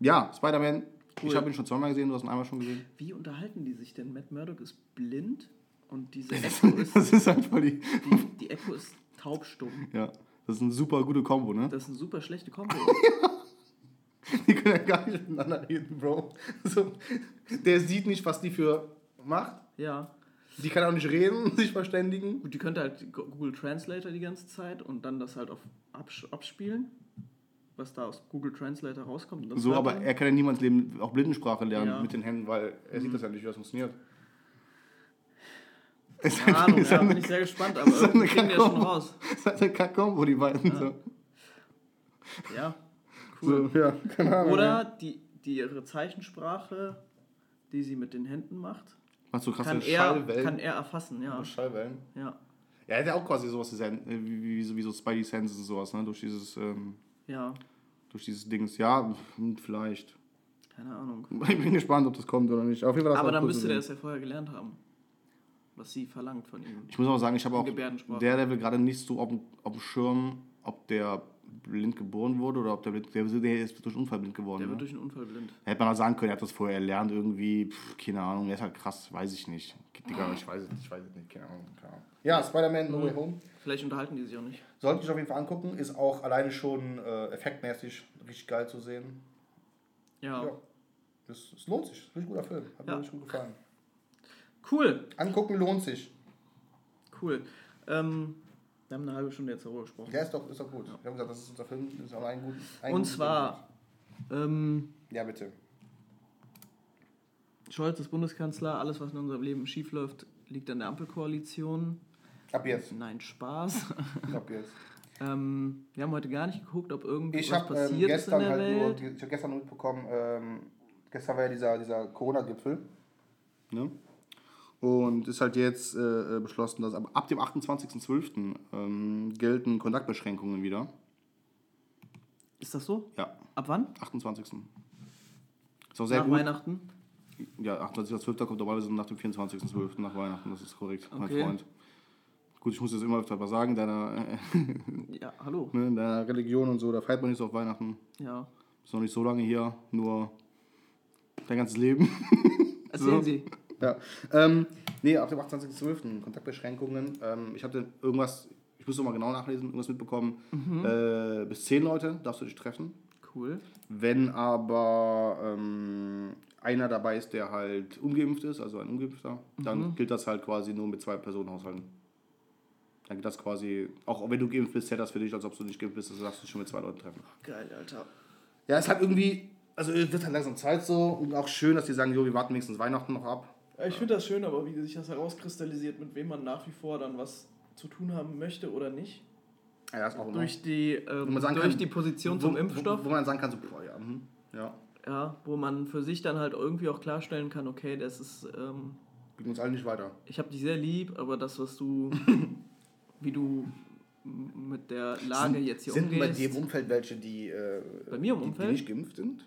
ja, Spider-Man. Ich Cool. habe ihn schon zweimal gesehen, du hast ihn einmal schon gesehen. wie unterhalten die sich denn? Matt Murdock ist blind und diese [laughs] Echo ist, Das ist einfach die. die, die Echo ist taubstumm. [laughs] Ja, das ist eine super gute Kombo, ne? Das ist eine super schlechte Kombo. [laughs] Die können ja gar nicht miteinander reden, Bro. [laughs] So, der sieht nicht, was die für macht. ja. Die kann auch nicht reden, sich verständigen. Gut, die könnte halt Google Translator die ganze Zeit und dann das halt auf abs abspielen, was da aus Google Translator rauskommt. So, aber man. er kann ja niemands Leben auch Blindensprache lernen Ja. Mhm. mit den Händen, weil er sieht das ja nicht, wie das funktioniert. Keine Ahnung, ja, eine- bin ich sehr gespannt, aber irgendwie kriegen wir das schon raus. es ist eine Kack-Kombo, die beiden. So. Ja, cool. So, ja, keine Ahnung. Oder die, die ihre Zeichensprache, die sie mit den Händen macht, Machst du krasse kann er, Schallwellen? kann er erfassen, ja. Schallwellen. ja. Ja, er ja auch quasi sowas wie, wie, wie, so- wie so Spidey Senses und sowas, ne? Durch dieses, ähm, Ja, durch dieses Dings. Ja, hm, vielleicht. keine Ahnung. [laughs] Ich bin gespannt, ob das kommt oder nicht. Auf jeden Fall das Aber dann müsste der es ja vorher gelernt haben, was sie verlangt von ihm. Ich muss aber sagen, ich habe auch der Level gerade nicht so auf dem, auf dem Schirm, ob der blind geboren wurde oder ob der blind, der, der ist durch Unfall blind geworden. Der wird ne? durch einen Unfall blind. Hätte man auch sagen können, er hat das vorher erlernt irgendwie, pff, keine Ahnung, er ist halt krass, weiß ich nicht. Digga, ich weiß es nicht, ich weiß es nicht, keine Ahnung. Keine Ahnung. Ja, Spider-Man No Way Home. Vielleicht unterhalten die sich auch nicht. Sollte ich auf jeden Fall angucken, ist auch alleine schon äh, effektmäßig richtig geil zu sehen. Ja. Ja, es, es lohnt sich, richtig guter Film, hat Ja. mir richtig gut gefallen. Cool, Angucken lohnt sich. cool. Ähm, wir haben eine halbe Stunde jetzt darüber gesprochen. Ja, ist doch, ist doch gut. Wir haben gesagt, das ist unser Film, das ist auch ein gut. Ein Und zwar, ähm. Ja, bitte. Scholz ist Bundeskanzler, alles, was in unserem Leben schiefläuft, liegt an der Ampelkoalition. Ab jetzt. Nein, Spaß. [laughs] Ab jetzt. ähm, wir haben heute gar nicht geguckt, ob irgendwas Ich habe ähm, passiert ist in gestern der halt nur, Welt. die- ich habe gestern nur mitbekommen, ähm, gestern war ja dieser, dieser Corona-Gipfel. Ne? Und ist halt jetzt äh, äh, beschlossen, dass ab, ab dem 28.12. Ähm, gelten Kontaktbeschränkungen wieder. Ist das so? Ja, Ab wann? 28. Ist auch sehr Nach gut. Weihnachten? Ja, 28.12. kommt normalerweise nach dem 24.12. nach Weihnachten, das ist korrekt, mein Okay. Freund. Gut, ich muss das immer öfter mal sagen, deiner, äh, Ja, hallo. [laughs] ne, in deiner Religion und so, da feiert man nicht so auf Weihnachten. Ja. Ist noch nicht so lange hier, nur dein ganzes Leben. Erzählen [laughs] So. Sie. Ja. Ähm, nee, ab dem 28.12. Kontaktbeschränkungen. Ähm, ich hatte irgendwas, ich muss noch mal genau nachlesen, irgendwas mitbekommen. Äh, bis zehn Leute darfst du dich treffen. Cool. Wenn aber ähm, einer dabei ist, der halt ungeimpft ist, also ein Ungeimpfter, dann gilt das halt quasi nur mit zwei Personen haushalten. Dann geht das quasi, auch wenn du geimpft bist, zählt das für dich, als ob du nicht geimpft bist, also darfst du dich schon mit zwei Leuten treffen. Geil, Alter. Ja, es hat irgendwie, also es wird halt langsam Zeit so und auch schön, dass die sagen, jo, wir warten wenigstens Weihnachten noch ab. Ich finde das schön, aber wie sich das herauskristallisiert, mit wem man nach wie vor dann was zu tun haben möchte oder nicht. Ja, das auch immer. Durch die, ähm, man sagen durch kann, die Position wo, zum Impfstoff. Wo, wo man sagen kann, so, boah, ja, mhm, ja. Ja, wo man für sich dann halt irgendwie auch klarstellen kann, okay, das ist, ähm, bringt uns alle nicht weiter. Ich habe dich sehr lieb, aber das, was du, [laughs] wie du mit der Lage jetzt hier sind bei umgehst. dir im Umfeld welche, die, äh, Bei mir im die, Umfeld? die nicht geimpft sind?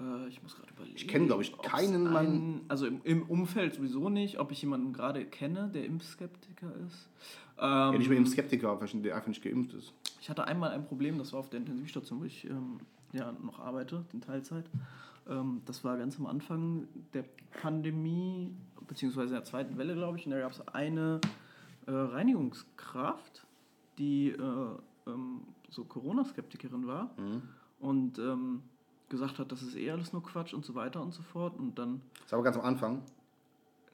Äh, ich muss gerade überlegen. Ich kenn, glaub ich, keinen Mann- einen- Also im, im Umfeld sowieso nicht, ob ich jemanden gerade kenne, der Impfskeptiker ist. Ähm, Ja, nicht mit dem Skeptiker, aber der einfach nicht geimpft ist. Ich hatte einmal ein Problem, das war auf der Intensivstation, wo ich ähm, ja, noch arbeite, in Teilzeit. Ähm, das war ganz am Anfang der Pandemie, beziehungsweise der zweiten Welle, glaube ich. Und da gab es eine äh, Reinigungskraft, die äh, ähm, so Corona-Skeptikerin war und ähm, gesagt hat, das ist eh alles nur Quatsch und so weiter und so fort. Und dann, Das ist aber ganz am Anfang.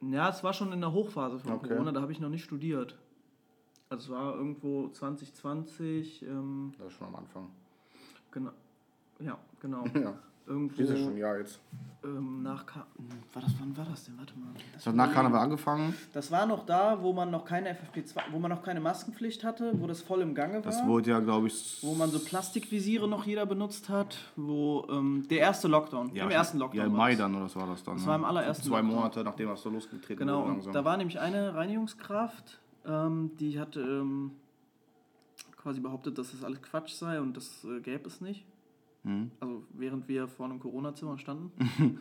ja, es war schon in der Hochphase von Okay. Corona, da habe ich noch nicht studiert. Also es war irgendwo 2020, ähm, Das ist schon am Anfang. Genau. Ja, genau. [laughs] Ja, Irgendwo dieses schon, ja, jetzt. ähm, nach Ka war das, wann war das denn? Warte mal. Das hat nach Karneval angefangen. Das war noch da, wo man noch keine FFP2, wo man noch keine Maskenpflicht hatte, wo das voll im Gange war. Das wurde ja, glaube ich. wo man so Plastikvisiere noch jeder benutzt hat, wo ähm, der erste Lockdown, ja, im ersten Lockdown. Ja, im Mai das. dann, oder was war das dann? Das ne? war im allerersten Zwei Lockdown. Monate, nachdem das so losgetreten Genau, wurde. und da war nämlich eine Reinigungskraft, ähm, die hat ähm, quasi behauptet, dass das alles Quatsch sei und das äh, gäbe es nicht. Mhm. Also während wir vor einem Corona-Zimmer standen. [laughs]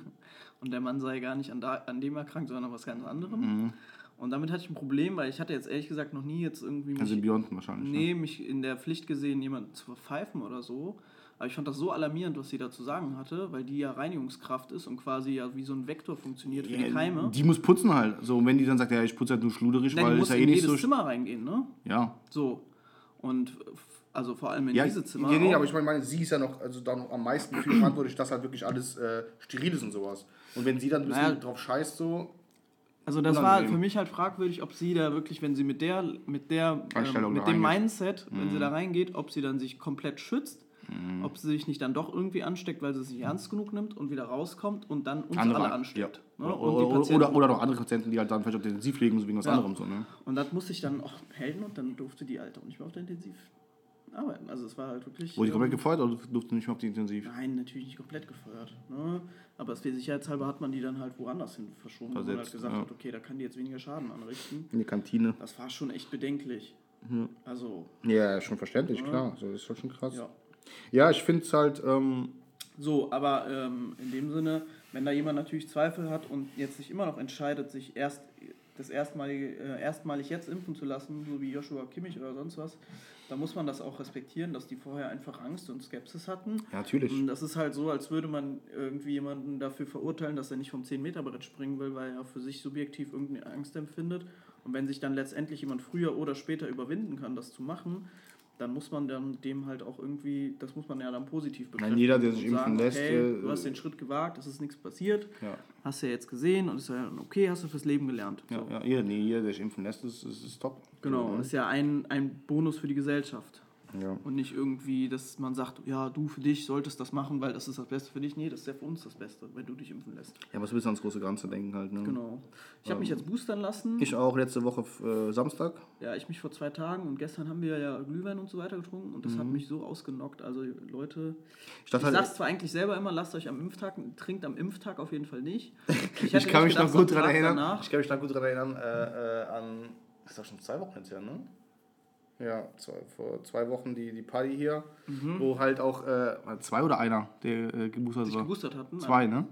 und der Mann sei gar nicht an, da, an dem erkrankt, sondern an was ganz anderem. Mhm. Und damit hatte ich ein Problem, weil ich hatte jetzt ehrlich gesagt noch nie jetzt irgendwie mich, Also Symbionten wahrscheinlich. nee, mich in der Pflicht gesehen, jemanden zu verpfeifen oder so. Aber ich fand das so alarmierend, was sie da zu sagen hatte, weil die ja Reinigungskraft ist und quasi ja wie so ein Vektor funktioniert für die Ja, Keime. Die muss putzen halt. So, und wenn die dann sagt, ja, ich putze halt nur schluderig, Nein, weil die ist muss ja eh in nicht jedes so. Zimmer reingehen, ne? Ja. So. Und also vor allem in Ja, diese Zimmer. nee, auch. aber ich meine, meine, sie ist ja noch, also da noch am meisten für [clears throat] verantwortlich, dass halt wirklich alles äh, steril ist und sowas. Und wenn sie dann ein bisschen Naja. drauf scheißt, so, Also das Unangenehm. war für mich halt fragwürdig, ob sie da wirklich, wenn sie mit der, mit der, Einstellung ähm, mit dem reingeht. Mindset, wenn sie da reingeht, ob sie dann sich komplett schützt, Mhm. ob sie sich nicht dann doch irgendwie ansteckt, weil sie es nicht ernst genug nimmt und wieder rauskommt und dann uns andere alle ansteckt. Ja. Ne? Oder, oder, oder, oder noch andere Patienten, die halt dann vielleicht auf der Intensiv liegen, so wegen was Ja. anderem. So, ne? und das musste ich dann auch melden und dann durfte die Alte auch nicht mehr auf der Intensiv arbeiten. Also es war halt wirklich... Wurde die komplett ähm, gefeuert oder durfte nicht mehr auf die Intensiv? Nein, natürlich nicht komplett gefeuert. Ne? Aber es sicherheitshalber hat man die dann halt woanders hin verschoben, halt Versetzt, gesagt ja. hat, okay, da kann die jetzt weniger Schaden anrichten. In die Kantine. Das war schon echt bedenklich. Also, Ja, schon verständlich, klar. So, das ist halt schon krass. ja. Ja, ich finde es halt, ähm, So, aber ähm, in dem Sinne, wenn da jemand natürlich Zweifel hat und jetzt sich immer noch entscheidet, sich erst das erstmalige, äh, erstmalig jetzt impfen zu lassen, so wie Joshua Kimmich oder sonst was, dann muss man das auch respektieren, dass die vorher einfach Angst und Skepsis hatten. ja, natürlich. Das ist halt so, als würde man irgendwie jemanden dafür verurteilen, dass er nicht vom 10-Meter-Brett springen will, weil er für sich subjektiv irgendeine Angst empfindet. Und wenn sich dann letztendlich jemand früher oder später überwinden kann, das zu machen, dann muss man dann dem halt auch irgendwie, das muss man ja dann positiv bekräftigen. jeder, der sich impfen sagen, lässt, Okay, äh, du hast den Schritt gewagt, es ist nichts passiert, Ja. hast ja jetzt gesehen und ist ja okay, hast du fürs Leben gelernt. Ja, So. ja, jeder, nee, jeder, der sich impfen lässt, ist, ist, ist top. Genau, Ja. ist ja ein, ein Bonus für die Gesellschaft. Ja. Und nicht irgendwie, dass man sagt, ja, du für dich solltest das machen, weil das ist das Beste für dich. Nee, das ist ja für uns das Beste, wenn du dich impfen lässt. ja, was willst du ans große Ganze denken halt, ne? Genau. Ich habe mich jetzt boostern lassen. Ich auch letzte Woche äh, Samstag. ja, ich mich vor zwei Tagen und gestern haben wir ja Glühwein und so weiter getrunken und das hat mich so ausgenockt. Also Leute, Ich ich dachte halt, sag's zwar eigentlich selber immer, lasst euch am Impftag, trinkt am Impftag auf jeden Fall nicht. [laughs] ich hätte kann mich gedacht, noch gut daran erinnern. danach- Ich kann mich noch gut daran erinnern, äh, äh, an, das ist doch schon zwei Wochen jetzt her, ne? Ja, zwei, vor zwei Wochen die, die Party hier, wo halt auch, äh, zwei oder einer, der äh, geboostert sich war? geboostert hatten. Zwei, ne?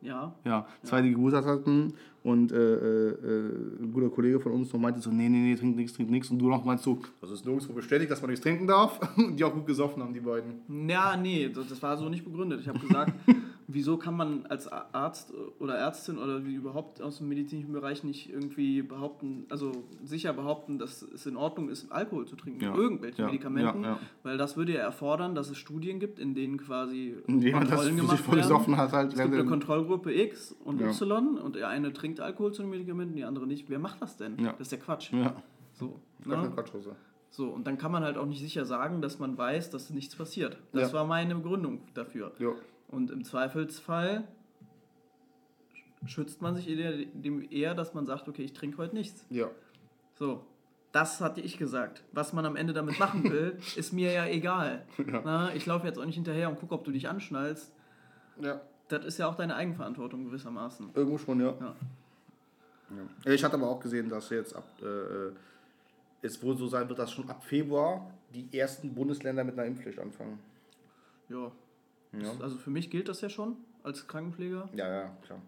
Ja. Ja, zwei, die geboostert hatten und äh, äh, äh, ein guter Kollege von uns noch meinte so, nee, nee, nee, trink nichts, trink nichts und du noch meinst so, das ist nirgendwo bestätigt, dass man nichts trinken darf [laughs] und die auch gut gesoffen haben, die beiden. Ja, nee, das das war so nicht begründet. Ich habe gesagt, [laughs] wieso kann man als Arzt oder Ärztin oder wie überhaupt aus dem medizinischen Bereich nicht irgendwie behaupten, also sicher behaupten, dass es in Ordnung ist, Alkohol zu trinken, Ja, mit irgendwelchen ja, Medikamenten, ja, ja. weil das würde ja erfordern, dass es Studien gibt, in denen quasi Jemand, das sich voll gesoffen hat, halt. Es gibt eine Kontrollgruppe X und Ja. Y und der eine trinkt Alkohol zu den Medikamenten, die andere nicht. Wer macht das denn? Ja. Das ist ja Quatsch. Ja, So, das ne? Quatschhose. So, und dann kann man halt auch nicht sicher sagen, dass man weiß, dass nichts passiert. Das Ja. war meine Begründung dafür. Ja. Und im Zweifelsfall schützt man sich eher, dem eher, dass man sagt, okay, ich trinke heute nichts. Ja. So, das hatte ich gesagt. Was man am Ende damit machen will, [laughs] ist mir ja egal. Na, ich laufe jetzt auch nicht hinterher und gucke, ob du dich anschnallst. Ja. Das ist ja auch deine Eigenverantwortung gewissermaßen. Irgendwo schon, ja. Ja. Ja. Ich hatte aber auch gesehen, dass jetzt ab, äh, es wohl so sein wird, dass schon ab Februar die ersten Bundesländer mit einer Impfpflicht anfangen. Ja. Ja, Also für mich gilt das ja schon als Krankenpfleger. ja, ja klar.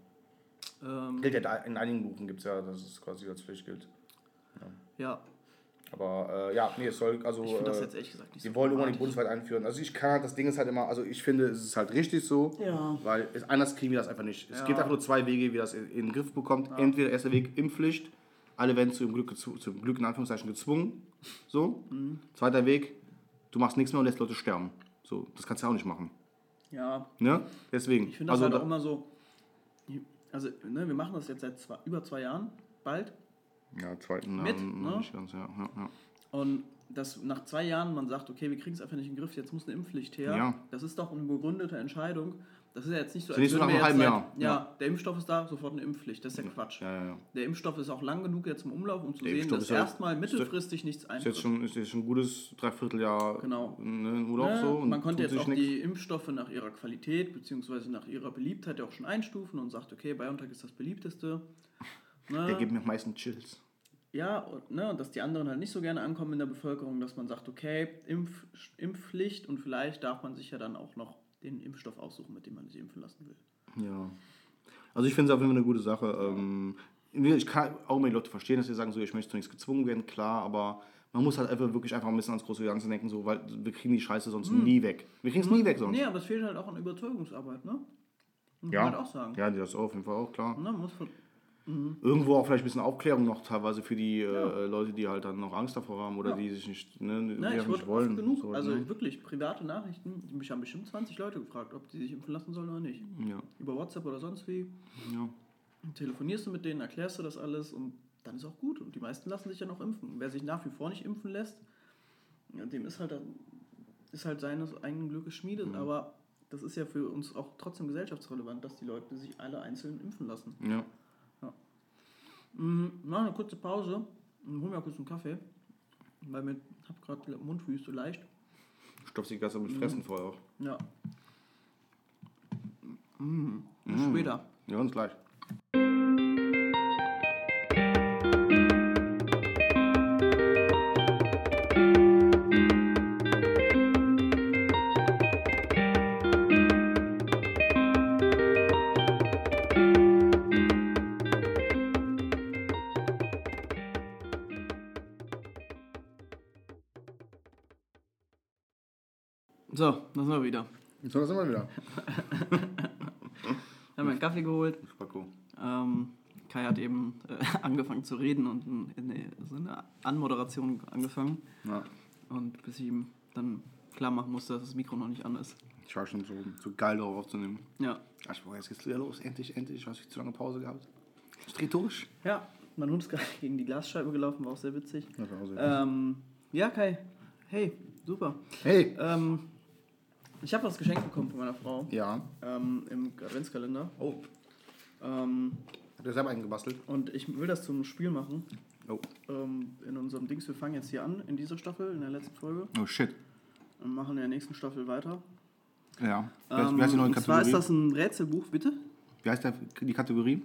Ähm, Gilt ja da, in einigen Berufen gibt es ja, dass es quasi als Pflicht gilt. ja, Aber äh, ja, nee, es soll, also. ich finde das äh, jetzt ehrlich gesagt nicht Sie wollen irgendwann die dramatisch. bundesweit einführen. Also ich kann, das Ding ist halt immer, also ich finde, es ist halt richtig so, Ja. weil es, anders kriegen wir das einfach nicht. Es Ja. gibt einfach nur zwei Wege, wie das in, in den Griff bekommt. Entweder erster Weg Impfpflicht, alle werden zum Glück, zum Glück in Anführungszeichen gezwungen. So. Mhm. Zweiter Weg, du machst nichts mehr und lässt Leute sterben. So, das kannst du auch nicht machen. Ja, Ne? Deswegen. ich finde das also, halt da- auch immer so. Also, ne, wir machen das jetzt seit zwei, über zwei Jahren, bald. ja, zweiten Mit, ähm, ne? ganz, ja. ja, ja. Und dass nach zwei Jahren man sagt, okay, wir kriegen es einfach nicht in den Griff, jetzt muss eine Impfpflicht her. Ja. Das ist doch eine begründete Entscheidung. Das ist ja jetzt nicht so, Ist nicht so würden nach wir einem jetzt seit- Jahr. Ja, der Impfstoff ist da, sofort eine Impfpflicht. Das ist ja Quatsch. Ja, ja, ja. Der Impfstoff ist auch lang genug jetzt im Umlauf, um zu Der sehen, Impfstoff dass ist ja- erstmal mittelfristig nichts Ist eintritt. jetzt schon, ist jetzt schon ein gutes Dreivierteljahr Genau. ne, in Urlaub so. und man konnte jetzt auch nichts. die Impfstoffe nach ihrer Qualität bzw. nach ihrer Beliebtheit ja auch schon einstufen und sagt, okay, BioNTech ist das beliebteste. [laughs] Ne? Der gibt mir am meisten Chills. Ja, und, ne, und dass die anderen halt nicht so gerne ankommen in der Bevölkerung, dass man sagt, okay, Impf, Impfpflicht und vielleicht darf man sich ja dann auch noch den Impfstoff aussuchen, mit dem man sich impfen lassen will. Ja. Also ich finde es auf jeden Fall eine gute Sache. Ähm, ich kann auch immer die Leute verstehen, dass sie sagen, so, ich möchte zu nichts gezwungen werden, klar, aber man muss halt einfach wirklich einfach ein bisschen ans große Ganze denken, so, weil wir kriegen die Scheiße sonst nie weg. Wir kriegen es nie weg sonst. Nee, aber es fehlt halt auch an Überzeugungsarbeit, ne? Muss ja. man halt auch sagen. ja, das auf jeden Fall auch, klar. Ne, muss von, Irgendwo auch vielleicht ein bisschen Aufklärung noch teilweise für die äh, Leute, die halt dann noch Angst davor haben oder Ja. die sich nicht, ne, die ne, einfach ich nicht wollen. genug, So, also ne? wirklich, private Nachrichten, mich haben bestimmt 20 Leute gefragt, ob die sich impfen lassen sollen oder nicht. ja, Über WhatsApp oder sonst wie. ja. telefonierst du mit denen, erklärst du das alles und dann ist auch gut. Und die meisten lassen sich ja noch impfen. Wer sich nach wie vor nicht impfen lässt, ja, dem ist halt, ist halt seines eigenen Glückes Schmiede. Mhm. Aber das ist ja für uns auch trotzdem gesellschaftsrelevant, dass die Leute sich alle einzeln impfen lassen. ja. Mhm, machen eine kurze Pause und holen mir kurz einen Kaffee, weil mir hab gerade Mundwüste leicht. Stopfst die Gasse mit Fressen vorher auch. Ja. Mhm. Bis später. Ja, uns gleich. So, da sind wir wieder. So, da sind wir wieder. [laughs] Wir haben einen Kaffee geholt. Spacko. Ähm, Kai hat eben äh, [laughs] angefangen zu reden und in, in eine, so eine Anmoderation angefangen. Ja. Und bis ich ihm dann klar machen musste, dass das Mikro noch nicht an ist. Ich war schon so, so geil darauf aufzunehmen. Ja. Ach, boah, jetzt geht's wieder los. Endlich, endlich. Was ich zu lange Pause gehabt. Durch. Ja, mein Hund ist gerade [laughs] gegen die Glasscheibe gelaufen, war auch sehr witzig. Das war auch sehr Ähm, ja, Kai. Hey, super. Hey. Ähm, ich habe was geschenkt bekommen von meiner Frau Ja. ähm, im Adventskalender. Oh. Ähm, Habt ihr selber einen gebastelt? und ich will das zum Spiel machen. Oh. Ähm, in unserem Dings, wir fangen jetzt hier an, in dieser Staffel, in der letzten Folge. Oh shit. Und machen in der nächsten Staffel weiter. Ja. Ähm, wie heißt die neue und zwar Kategorie? ist das ein Rätselbuch, bitte. Wie heißt der, die Kategorie?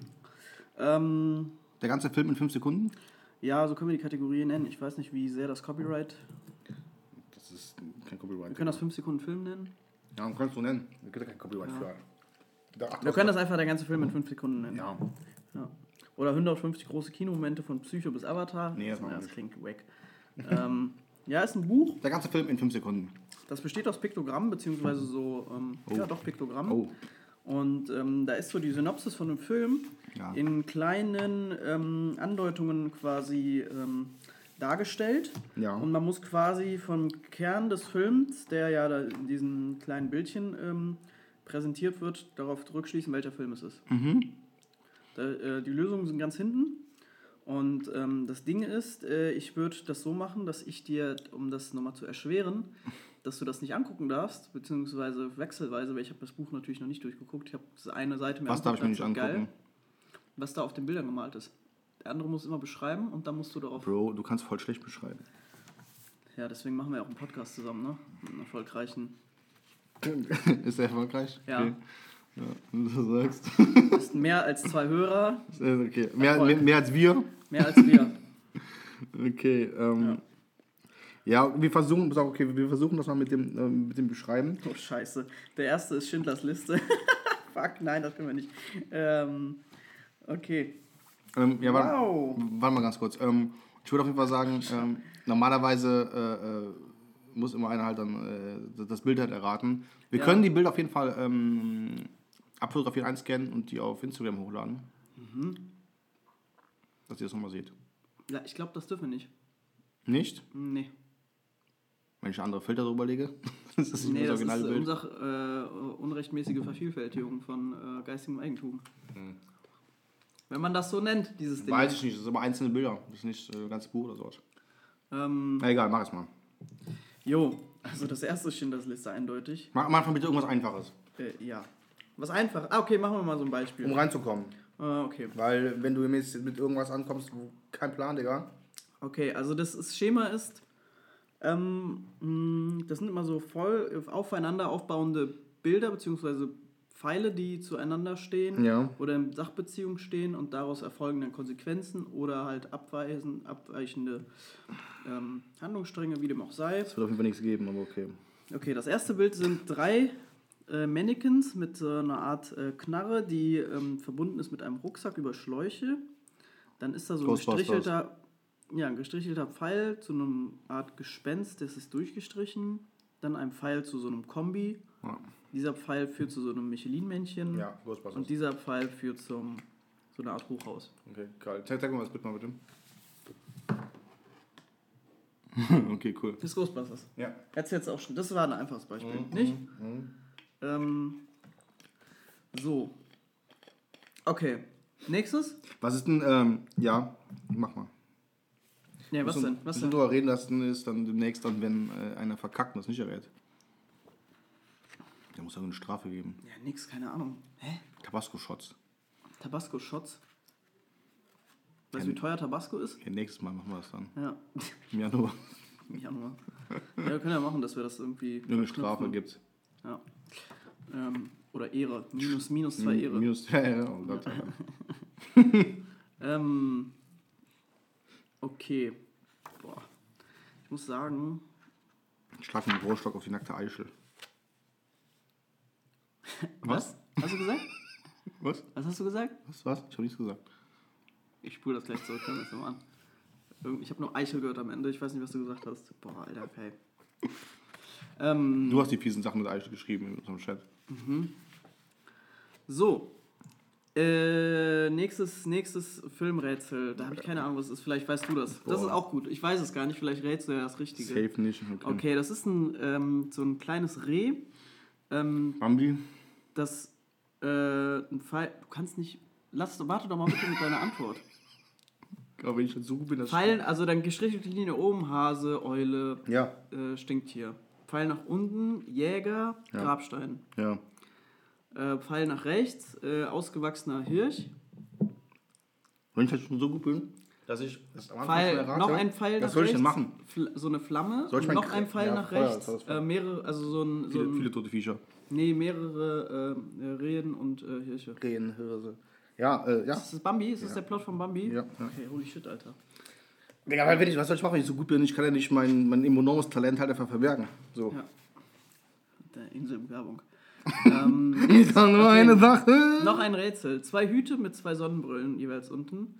Ähm, Der ganze Film in fünf Sekunden? ja, so können wir die Kategorie nennen. Ich weiß nicht, wie sehr das Copyright. Das ist kein Copyright. Wir können das 5 Sekunden Film nennen. Ja, man kann es so nennen. Wir können kein Copyright für. Da- Wir können das einfach der ganze Film in 5 Sekunden nennen. Ja. Ja. Oder 150 große Kinomomente von Psycho bis Avatar. Nee, das ja, das klingt wack. ähm, ja, ist ein Buch. Der ganze Film in fünf Sekunden. Das besteht aus Piktogrammen, beziehungsweise so, ähm, ja doch, Piktogrammen. Oh. Und ähm, da ist so die Synopsis von dem Film Ja. in kleinen ähm, Andeutungen quasi ähm, dargestellt. Ja. Und man muss quasi vom Kern des Films, der ja da in diesen kleinen Bildchen ähm, präsentiert wird, darauf zurückschließen, welcher Film es ist. Mhm. Da, äh, die Lösungen sind ganz hinten. Und ähm, das Ding ist, äh, ich würde das so machen, dass ich dir, um das nochmal zu erschweren, [laughs] dass du das nicht angucken darfst, beziehungsweise wechselweise, weil ich habe das Buch natürlich noch nicht durchgeguckt. Ich habe eine Seite mir Was darf ich mir nicht angucken? was da auf den Bildern gemalt ist. Der andere muss immer beschreiben und dann musst du darauf. Bro, du kannst voll schlecht beschreiben. Ja, deswegen machen wir auch einen Podcast zusammen, ne? Mit einem erfolgreichen. [laughs] ist der erfolgreich? Ja. Okay. Ja, wenn du sagst. Ist mehr als zwei Hörer, okay. Mehr, mehr, mehr als wir. mehr als wir. [laughs] Okay. Ähm, ja. wir versuchen, okay, wir versuchen das mal mit dem, ähm, mit dem Beschreiben. Oh, scheiße. Der erste ist Schindlers Liste. [laughs] Fuck, nein, das können wir nicht. Ähm, okay. Ähm, ja, warte, Wow. warte mal ganz kurz. Ähm, ich würde auf jeden Fall sagen, ähm, normalerweise äh, äh, muss immer einer halt dann äh, das Bild halt erraten. Wir Ja. können die Bilder auf jeden Fall ähm, abfotografieren, einscannen und die auf Instagram hochladen. Mhm. Dass ihr das nochmal seht. Ja, ich glaube, das dürfen wir nicht. Nicht? Nee. Wenn ich andere Filter drüber lege. [laughs] das ist Nee, das das ist Bild. unsach, äh, unrechtmäßige Vervielfältigung von äh, geistigem Eigentum. Wenn man das so nennt, dieses Ding. Weiß ich nicht, das sind aber einzelne Bilder. Das ist nicht äh, ein ganzes Buch oder sowas. Ähm, Na egal, mach es mal. jo, also das erste ist Schindlers Liste eindeutig. Mach am Anfang bitte irgendwas Einfaches. Äh, ja. Was einfach. Ah, okay, machen wir mal so ein Um Beispiel. reinzukommen. Ah, okay. Weil wenn du jetzt mit irgendwas ankommst, kein Plan, Digga. Okay, also das ist- Schema ist, ähm, das sind immer so voll aufeinander aufbauende Bilder beziehungsweise Pfeile, die zueinander stehen Ja. oder in Sachbeziehung stehen und daraus erfolgen dann Konsequenzen oder halt abweisen, abweichende ähm, Handlungsstränge, wie dem auch sei. Es wird auf jeden Fall nichts geben, aber okay. Okay, das erste Bild sind drei äh, Mannequins mit so einer Art äh, Knarre, die ähm, verbunden ist mit einem Rucksack über Schläuche. Dann ist da so ein gestrichelter, ja, ein gestrichelter Pfeil zu einer Art Gespenst, das ist durchgestrichen. Dann ein Pfeil zu so einem Kombi. Ja, Dieser Pfeil führt zu so einem Michelin-Männchen. ja Ghostbusters. Und dieser Pfeil führt zum so eine Art Hochhaus. Okay, geil. Zeig, zeig mal das Bild mal bitte. [laughs] okay, cool. Das ist Ghostbusters. Ja. Jetzt jetzt auch schon. Das war ein einfaches Beispiel, nicht? Ähm, so. Okay. Nächstes? Was ist denn, ähm, ja, mach mal. Ja, was Müssen- denn? Was müssen denn? drüber reden lassen ist dann demnächst dann, wenn äh, einer verkackt und das nicht errät. Muss ja eine Strafe geben. Ja, nix, keine Ahnung. Hä? Tabasco-Shots. Tabasco-Shots? Weißt du, wie teuer Tabasco ist? Ja, nächstes Mal machen wir das dann. Ja. Im Januar. [laughs] Im Januar. Ja, wir können ja machen, dass wir das irgendwie. Irgendeine Strafe gibt's. Ja. Ähm, oder Ehre. Minus, minus zwei Ehre. Minus, ja, ja, oh Gott. Ja. [laughs] Ähm, okay. Boah. Ich muss sagen, Schlag mit dem Brotstock auf die nackte Eichel. Was? Hast du gesagt? [laughs] Was? Was hast du gesagt? Was? Was? Ich habe nichts gesagt. Ich spule das gleich zurück, hören wir das nochmal an. Ich habe nur Eichel gehört am Ende, ich weiß nicht, was du gesagt hast. Boah, Alter, okay. Ähm, Du hast die fiesen Sachen mit Eichel geschrieben in unserem Chat. so. Äh, nächstes, nächstes Filmrätsel. Da habe ich keine Ahnung, was es ist. Vielleicht weißt du das. Das ist Boah. auch gut. Ich weiß es gar nicht. Vielleicht rätst du ja das Richtige. Safe nicht. Okay. Okay, das ist ein, ähm, so ein kleines Reh. Ähm, Bambi? Das äh, ein Pfeil. Du kannst nicht. Lass, warte doch mal bitte mit deiner Antwort. [laughs] Aber wenn ich jetzt so gut bin, das Pfeil, also dann gestrichelte Linie oben, Hase, Eule, Ja, äh, Stinktier. Pfeil nach unten, Jäger, Ja. Grabstein. ja. Äh, Pfeil nach rechts, äh, ausgewachsener Hirsch. Wenn ich jetzt schon so gut bin, dass ich am Anfang Pfeil, schon errate, noch ein Pfeil was nach soll ich denn machen? So eine Flamme. Soll ich noch ein Pfeil Ja, nach rechts. das das Äh, mehrere, also so ein. So Viele, ein viele tote Viecher. Nee, mehrere äh, äh, Rehen und äh, Hirsche. Rehen, Hirse. Ja, äh, ja. Ist das Bambi? Ist das der Plot von Bambi? Ja, ja. Okay, holy shit, Alter. Digga, weil wenn ich, was soll ich machen, wenn ich so gut bin? Ich kann ja nicht mein, mein enormes Talent halt einfach verbergen. So. Ja. Der Inselwerbung. [laughs] ähm, Ich kann nur Okay. eine Sache. Noch ein Rätsel. Zwei Hüte mit zwei Sonnenbrillen jeweils unten.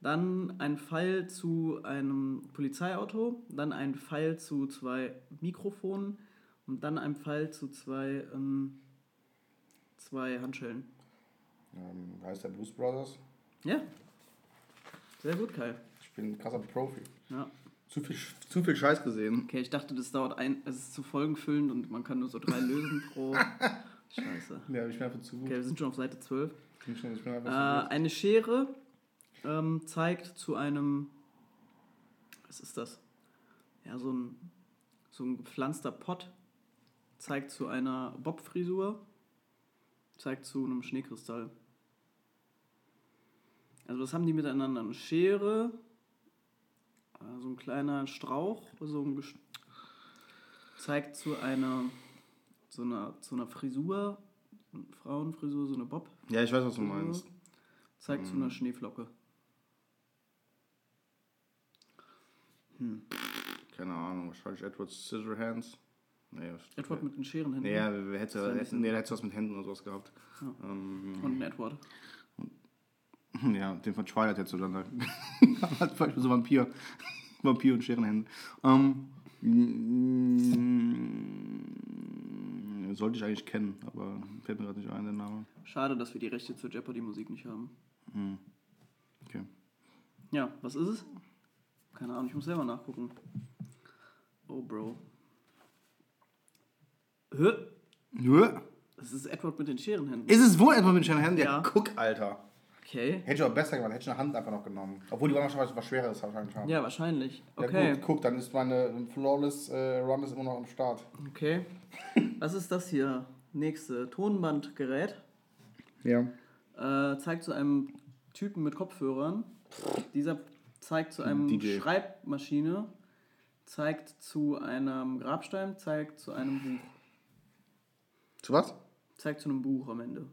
Dann ein Pfeil zu einem Polizeiauto. Dann ein Pfeil zu zwei Mikrofonen. Und dann ein Pfeil zu zwei, ähm, zwei Handschellen. Ähm, heißt der Blues Brothers? Ja. Sehr gut, Kai. Ich bin ein krasser Profi. Ja. Zu viel, zu viel Scheiß gesehen. Okay, ich dachte, das dauert ein, es ist zu folgenfüllend und man kann nur so drei lösen pro. [laughs] Scheiße. Ja, ich bin einfach zu gut. Okay, wir sind schon auf Seite 12. Ich bin, schon- ich bin einfach Äh, eine Schere ähm, zeigt zu einem. Was ist das? Ja, so ein, so ein gepflanzter Pott. Zeigt zu einer Bobfrisur. Zeigt zu einem Schneekristall. Also, was haben die miteinander? Eine Schere. äh, So ein kleiner Strauch. So ein Ges- zeigt zu einer. So einer, zu einer Frisur. Frauenfrisur, so eine Bob. Ja, ich weiß, was du meinst. Zeigt zu einer Schneeflocke. Keine Ahnung, wahrscheinlich Edward Scissorhands. Was- Edward mit den Scherenhänden. Nee, ja, wer hätte, hätte, nee, da hättest du was mit Händen oder sowas gehabt. Ähm, Und ein Edward. [laughs] ja, den von Twilight hättest du dann da. Hat vielleicht so Vampir. [laughs] Vampir und Scherenhände. Ähm, mm, sollte ich eigentlich kennen, aber fällt mir gerade nicht ein, der Name. Schade, dass wir die Rechte zur Jeopardy-Musik nicht haben. Okay. Ja, was ist es? Keine Ahnung, ich muss selber nachgucken. Oh, Bro. Hä? Nö. Das ist Edward mit den Scherenhänden. Ist es wohl Edward mit Scherenhänden? Ja, Ja. guck, Alter. Okay. Hätte ich aber besser gemacht, hätte ich eine Hand einfach noch genommen. Obwohl die waren wahrscheinlich was Schwereres wahrscheinlich haben. Ja, wahrscheinlich. Ja, Okay. gut, guck, dann ist meine Flawless äh, Run ist immer noch am Start. Okay. [laughs] Was ist das hier? Nächste. Tonbandgerät. Ja. Äh, zeigt zu einem Typen mit Kopfhörern. Dieser zeigt zu einem DJ. Schreibmaschine. Zeigt zu einem Grabstein. Zeigt zu einem Buch. Zu was? Zeigt zu einem Buch am Ende.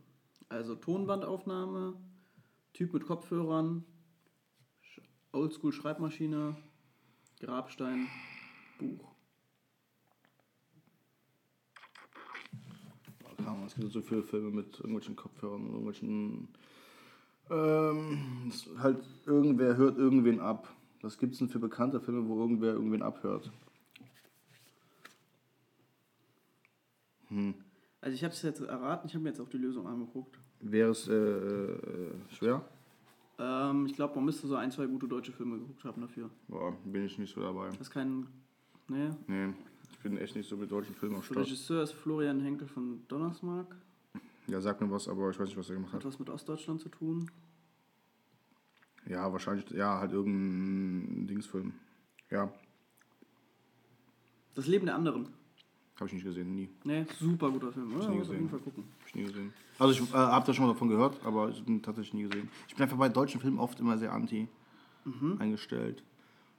Also Tonbandaufnahme, Typ mit Kopfhörern, Sch- Oldschool Schreibmaschine, Grabstein, Buch. Es gibt so viele Filme mit irgendwelchen Kopfhörern, irgendwelchen. Ähm, halt, irgendwer hört irgendwen ab. Was gibt es denn für bekannte Filme, wo irgendwer irgendwen abhört? Also ich habe es jetzt erraten, ich habe mir jetzt auch die Lösung angeguckt. Wäre es äh, äh, schwer? Ähm, ich glaube, man müsste so ein, zwei gute deutsche Filme geguckt haben dafür. Boah, bin ich nicht so dabei. Das ist kein... Nee. Nee, ich bin echt nicht so mit deutschen Filmen am Der Start. Regisseur ist Florian Henkel von Donnersmarck. Ja, sag mir was, aber ich weiß nicht, was er gemacht Hat hat. was mit Ostdeutschland zu tun. Ja, wahrscheinlich, ja, halt irgendein Dingsfilm. Ja, Das Leben der anderen. Habe ich nicht gesehen, nie. Nee, super guter Film, oder? nie Muss auf jeden gesehen. Fall gucken. Hab ich nie gesehen. Also ich äh, habe da schon mal davon gehört, aber ich bin tatsächlich nie gesehen. Ich bin einfach bei deutschen Filmen oft immer sehr anti eingestellt.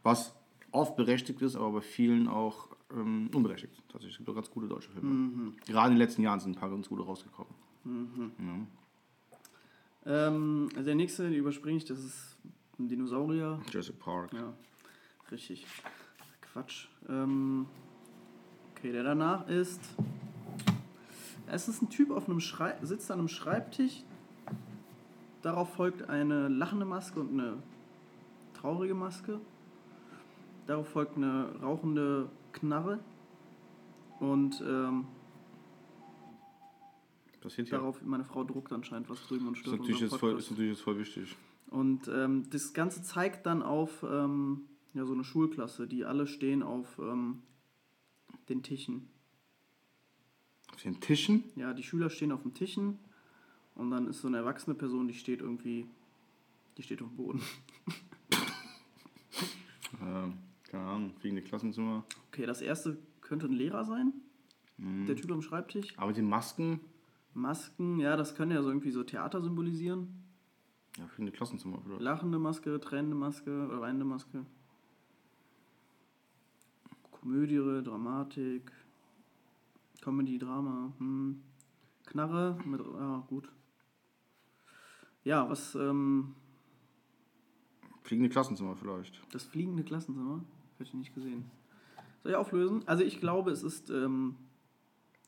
Was oft berechtigt ist, aber bei vielen auch ähm, unberechtigt. Tatsächlich es gibt auch ganz gute deutsche Filme. Gerade in den letzten Jahren sind ein paar ganz gute rausgekommen. Ähm, also der nächste, den überspringe ich, das ist ein Dinosaurier. Jurassic Park. Ja, richtig. Quatsch. Ähm, okay, der danach ist. Es ist ein Typ auf einem Schrei sitzt an einem Schreibtisch. Darauf folgt eine lachende Maske und eine traurige Maske. Darauf folgt eine rauchende Knarre. Und ähm, Passiert hier. darauf, meine Frau druckt anscheinend was drüben und Ist stört natürlich, unseren jetzt voll, ist natürlich jetzt voll wichtig. Und ähm, das Ganze zeigt dann auf ähm, ja, so eine Schulklasse, die alle stehen auf ähm, den Tischen. Auf den Tischen? Ja, die Schüler stehen auf den Tischen und dann ist so eine erwachsene Person, die steht irgendwie, die steht auf dem Boden. [laughs] Ähm, keine Ahnung, fliegende Klassenzimmer. Okay, das erste könnte ein Lehrer sein. Der Typ am Schreibtisch. Aber den Masken, Masken, ja, das können ja so irgendwie so Theater symbolisieren. ja, fliegende Klassenzimmer vielleicht. Lachende Maske, tränende Maske oder weinende Maske. Komödie, Dramatik, Comedy, Drama, hm. Knarre, mit, ja, gut. Ja, was, ähm, Fliegende Klassenzimmer vielleicht. das fliegende Klassenzimmer, hätte ich nicht gesehen. Soll ich auflösen? Also ich glaube, es ist, ähm,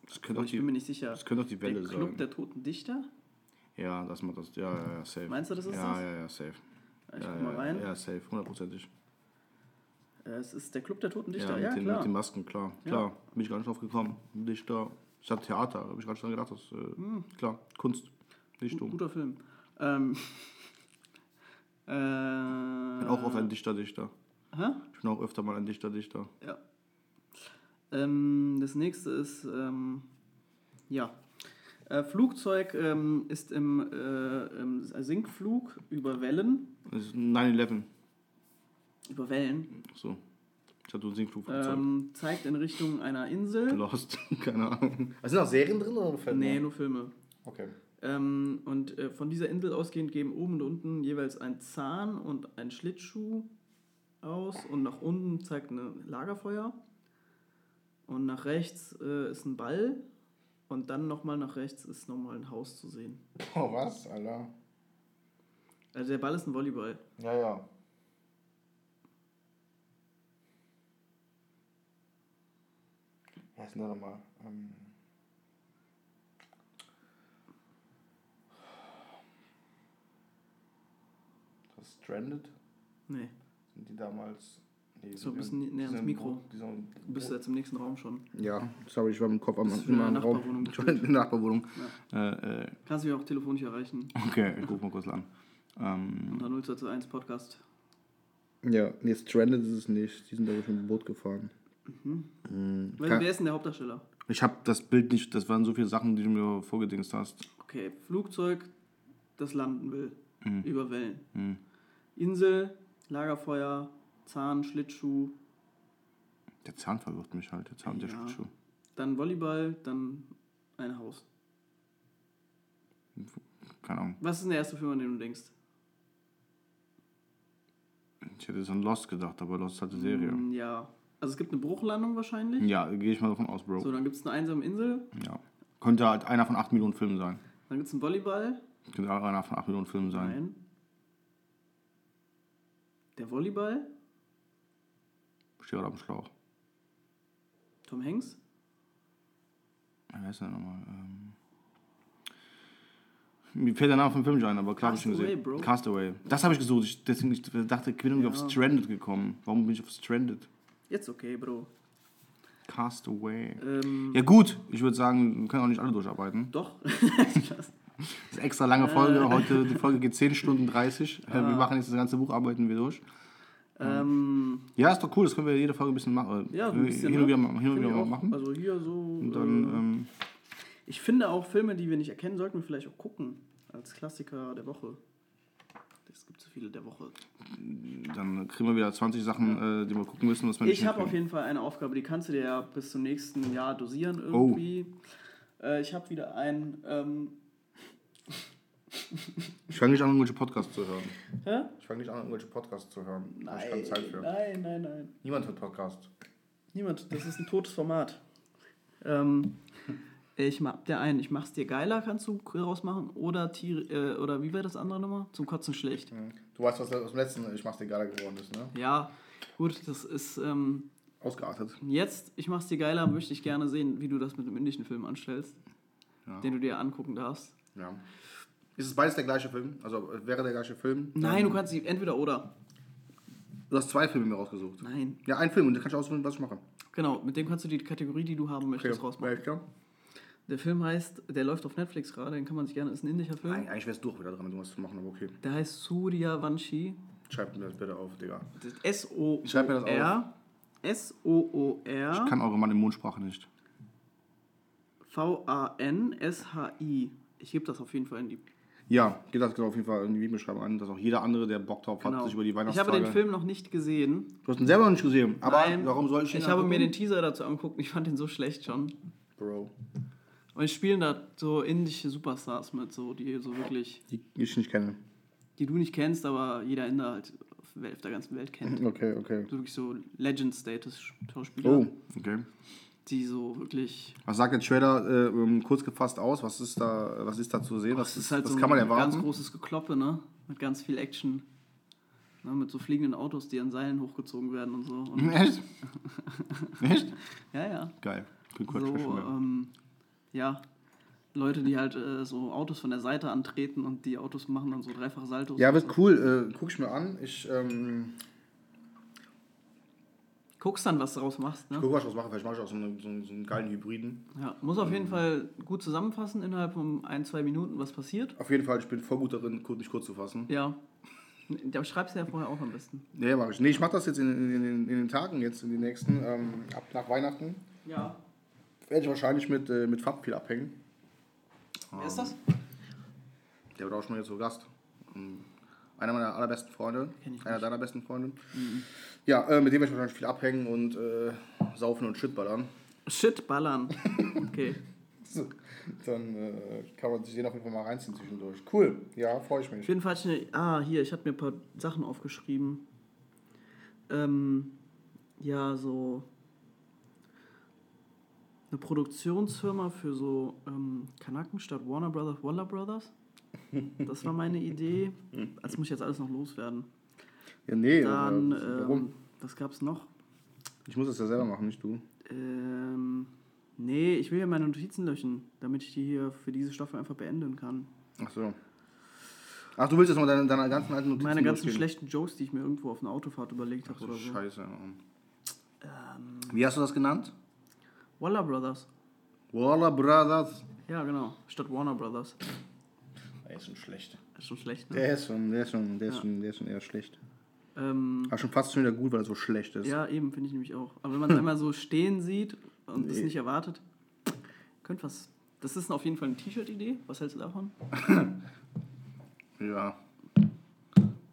Das könnte ich die, bin mir nicht sicher, das könnte auch die der Welle Club sein. der toten Dichter? Ja, das macht das. Ja, ja, ja, safe. Meinst du, das ist ja, das? Ja, ja, safe. Ich ja, guck mal ja, rein. Ja, safe, hundertprozentig. Äh, Es ist der Club der toten Ja, Dichter, mit, ja, den, klar. mit den Masken, klar. Klar, bin ich gar nicht drauf gekommen. Dichter. Ich hatte Theater, habe ich gar nicht dran gedacht. Das, äh, Hm. Klar, Kunst. Dichtung. Guter Film. Ähm, [laughs] äh, Ich bin auch oft ein Dichter, Dichter. Hä? Ich bin auch öfter mal ein Dichter, Dichter. Ja. Ähm, das nächste ist, ähm, ja. Äh, Flugzeug ähm, ist im, äh, im Sinkflug über Wellen. Das ist 9-11. Über Wellen. So. Ich hatte ein Sinkflugzeug. Ähm, zeigt in Richtung einer Insel. Lost. [laughs] Keine Ahnung. Sind da Serien drin oder Filme? Nee, nur Filme. Okay. Ähm, und äh, von dieser Insel ausgehend geben oben und unten jeweils ein Zahn und ein Schlittschuh aus. Und nach unten zeigt ein Lagerfeuer. Und nach rechts äh, ist ein Ball. Und dann nochmal nach rechts ist nochmal ein Haus zu sehen. Oh, was, Alter? Also der Ball ist ein Volleyball. Ja, ja. Was ist denn da nochmal? Ähm das Stranded? Nee, Sind die damals. Nee, So ein bisschen die näher ans Mikro. Sind, du bist jetzt im nächsten Raum schon. ja, sorry, ich war mit dem Kopf am Das ist im eine anderen Raum. Nachbarwohnung [laughs] Ich war in der Nachbarwohnung. Äh, äh, Kannst du mich auch telefonisch erreichen. okay, ich ruf mal kurz an. Ähm, Unter 021 Podcast. ja, nee, Stranded ist es nicht. Die sind, glaube ich, mit dem Boot gefahren. Mhm. Wer, Kann- wer ist denn der Hauptdarsteller? Ich habe das Bild nicht, das waren so viele Sachen, die du mir vorgedingst hast. Okay, Flugzeug, das landen will. Mhm. Über Wellen. Insel, Lagerfeuer, Zahn, Schlittschuh, Der Zahn verwirrt mich halt, der Zahn, der Ja. Schlittschuh. dann Volleyball, dann ein Haus. Keine Ahnung. Was ist denn der erste Film, an den du denkst? Ich hätte so an Lost gedacht, aber Lost hatte Serie. Mm, Ja. Also es gibt eine Bruchlandung wahrscheinlich. Ja, gehe ich mal davon aus, Bro. So, dann gibt es eine einsame Insel, Ja. Könnte halt einer von 8 Millionen Filmen sein. dann gibt es einen Volleyball. Könnte auch einer von 8 Millionen Filmen sein. Nein. Der Volleyball, Steht gerade auf dem Schlauch. Tom Hanks. Wer ist der nochmal? Ähm mir fällt der Name vom Film nicht ein, aber klar habe ich Castaway, gesehen. Bro. Castaway. Das habe ich gesucht. Ich, deswegen ich dachte, ich bin irgendwie auf Stranded gekommen. Warum bin ich auf Stranded? Jetzt okay, Bro. Castaway. Ähm, Ja gut, ich würde sagen, wir können auch nicht alle durcharbeiten. Doch. [laughs] Das ist eine extra lange Folge. Heute, die Folge geht 10 Stunden 30. Äh, Ah. Wir machen jetzt das ganze Buch, arbeiten wir durch. ähm, Ja, ist doch cool, das können wir jede Folge ein bisschen machen. ja, so ein bisschen. hin und wieder, ne? hin und wieder mal auch. machen. Also hier so. Und dann, äh, ähm, ich finde auch Filme, die wir nicht erkennen, sollten wir vielleicht auch gucken. Als Klassiker der Woche. Es gibt so viele der Woche. dann kriegen wir wieder 20 Sachen, äh, die wir gucken müssen, was wir Ich habe auf jeden Fall eine Aufgabe, die kannst du dir ja bis zum nächsten Jahr dosieren Oh. irgendwie. Äh, ich habe wieder ein. Ähm, [laughs] Ich fange nicht an, irgendwelche Podcasts zu hören. hä? Ich fange nicht an, irgendwelche Podcasts zu hören. Hab ich Nein, keine Zeit für. nein, nein, nein. Niemand hört Podcasts. Niemand, das ist ein totes Format. Ähm, ich mach dir einen, ich mach's dir geiler, kannst du rausmachen. Oder Tiere, äh, oder wie wäre das andere nochmal? Zum Kotzen schlecht. Du weißt, was aus dem letzten Ich mach's dir geiler geworden ist, ne? Ja, gut, das ist. Ähm, Ausgeartet. jetzt, ich mach's dir geiler, möchte ich gerne sehen, wie du das mit einem indischen Film anstellst. Ja. Den du dir angucken darfst. Ja. Ist es beides der gleiche Film? Also äh, wäre der gleiche Film? Nein, du kannst sie entweder oder. Du hast zwei Filme mir rausgesucht. Nein. Ja, ein Film und da kannst du auswählen, was ich mache. Genau, mit dem kannst du die Kategorie, die du haben möchtest, rausmachen. Ja, klar. Der Film heißt, der läuft auf Netflix gerade, den kann man sich gerne, ist ein indischer Film. Eig- Eigentlich wär's durch wieder dran, du was zu machen, aber okay. Der heißt Surya Vanshi. Schreibt mir das bitte auf, Digga. S-O-O-R. Ich. S-O-O-R. Ich kann eure Mann Mondsprache nicht. V-A-N-S-H-I. Ich gebe das auf jeden Fall in die. Ja, geht das auf jeden Fall in die Videobeschreibung an, dass auch jeder andere, der Bock drauf hat, Genau. sich über die Ich Weihnachtstage... habe den Film noch nicht gesehen. Du hast ihn selber noch nicht gesehen, aber Nein, warum soll ich ihn Ich habe mir den? Teaser dazu angeguckt und ich fand den so schlecht schon. Und spielen da so indische Superstars mit, so, die so wirklich, die ich nicht kenne. die du nicht kennst, aber jeder Inder halt auf der auf der ganzen Welt kennt. [laughs] Okay, okay. So wirklich so Legend-Status-Schauspieler, Oh, okay. die so wirklich. Was sagt der Trailer äh, kurz gefasst aus? Was ist da, was ist da zu sehen? Was, Das ist halt was so kann man ein ganz erwarten? großes Gekloppe, ne? Mit ganz viel Action. Ne? Mit so fliegenden Autos, die an Seilen hochgezogen werden und so. Und, [laughs] Echt? [laughs] Echt? ja, ja. Geil. So, cool, mehr. ähm, ja. Leute, die halt äh, so Autos von der Seite antreten und die Autos machen dann so dreifache Saltos. Ja, wird cool. Äh, guck ich mir an. Ich ähm, Guckst dann, was du daraus machst, ne? guck, was ich was mache. Vielleicht mache ich auch so, eine, so, einen, so einen geilen Hybriden. Ja, muss auf jeden Fall gut zusammenfassen innerhalb von ein, zwei Minuten, was passiert. Auf jeden Fall, ich bin voll gut darin, kurz- mich kurz zu fassen. Ja. Da schreibst du ja vorher auch am besten. Nee, mache ich. Nee, ich mache das jetzt in, in, in, in den Tagen, jetzt in den nächsten, ähm, ab nach Weihnachten. Ja. Werde ich wahrscheinlich mit, äh, mit Fab viel abhängen. Wer ist das? Der wird auch schon mal hier zu Gast. Ähm, Einer meiner allerbesten Freunde. Einer deiner besten Freunde. Ja, äh, mit dem werde ich wahrscheinlich viel abhängen und äh, saufen und Shitballern. Shit, ballern. Okay. [laughs] Dann äh, kann man sich den auf jeden Fall mal reinziehen zwischendurch. Cool, ja, freue ich Auf mich. jeden Fall, hatte ich eine, ah, hier, ich hatte mir ein paar Sachen aufgeschrieben. Ähm, ja, so. Eine Produktionsfirma für so ähm, Kanaken statt Warner Brothers, Waller Brothers. Das war meine Idee. Das muss ich jetzt alles noch loswerden. Ja, nee, Dann, aber warum? ähm, was gab's noch? Ich muss das ja selber machen, nicht du. Ähm, nee, ich will ja meine Notizen löschen, damit ich die hier für diese Staffel einfach beenden kann. Ach so. Ach, du willst jetzt mal deine, deine ganzen alten Notizen Meine ganzen durchgehen? schlechten Jokes, die ich mir irgendwo auf einer Autofahrt überlegt habe oder so. Scheiße. Ähm, Wie hast du das genannt? Waller Brothers. Warner Brothers. Ja, genau. Statt Warner Brothers. Der ist schon schlecht. ist schon schlecht, ne? Der ist schon, der ist schon, der ist Ja. schon, der ist schon eher schlecht. Ähm, Aber schon fast schon wieder gut, weil er so schlecht ist. ja, eben, finde ich nämlich auch. Aber wenn man [laughs] es einmal so stehen sieht und es Nee. nicht erwartet, könnte was. Das ist auf jeden Fall eine T-Shirt-Idee. Was hältst du davon? [laughs] Ja.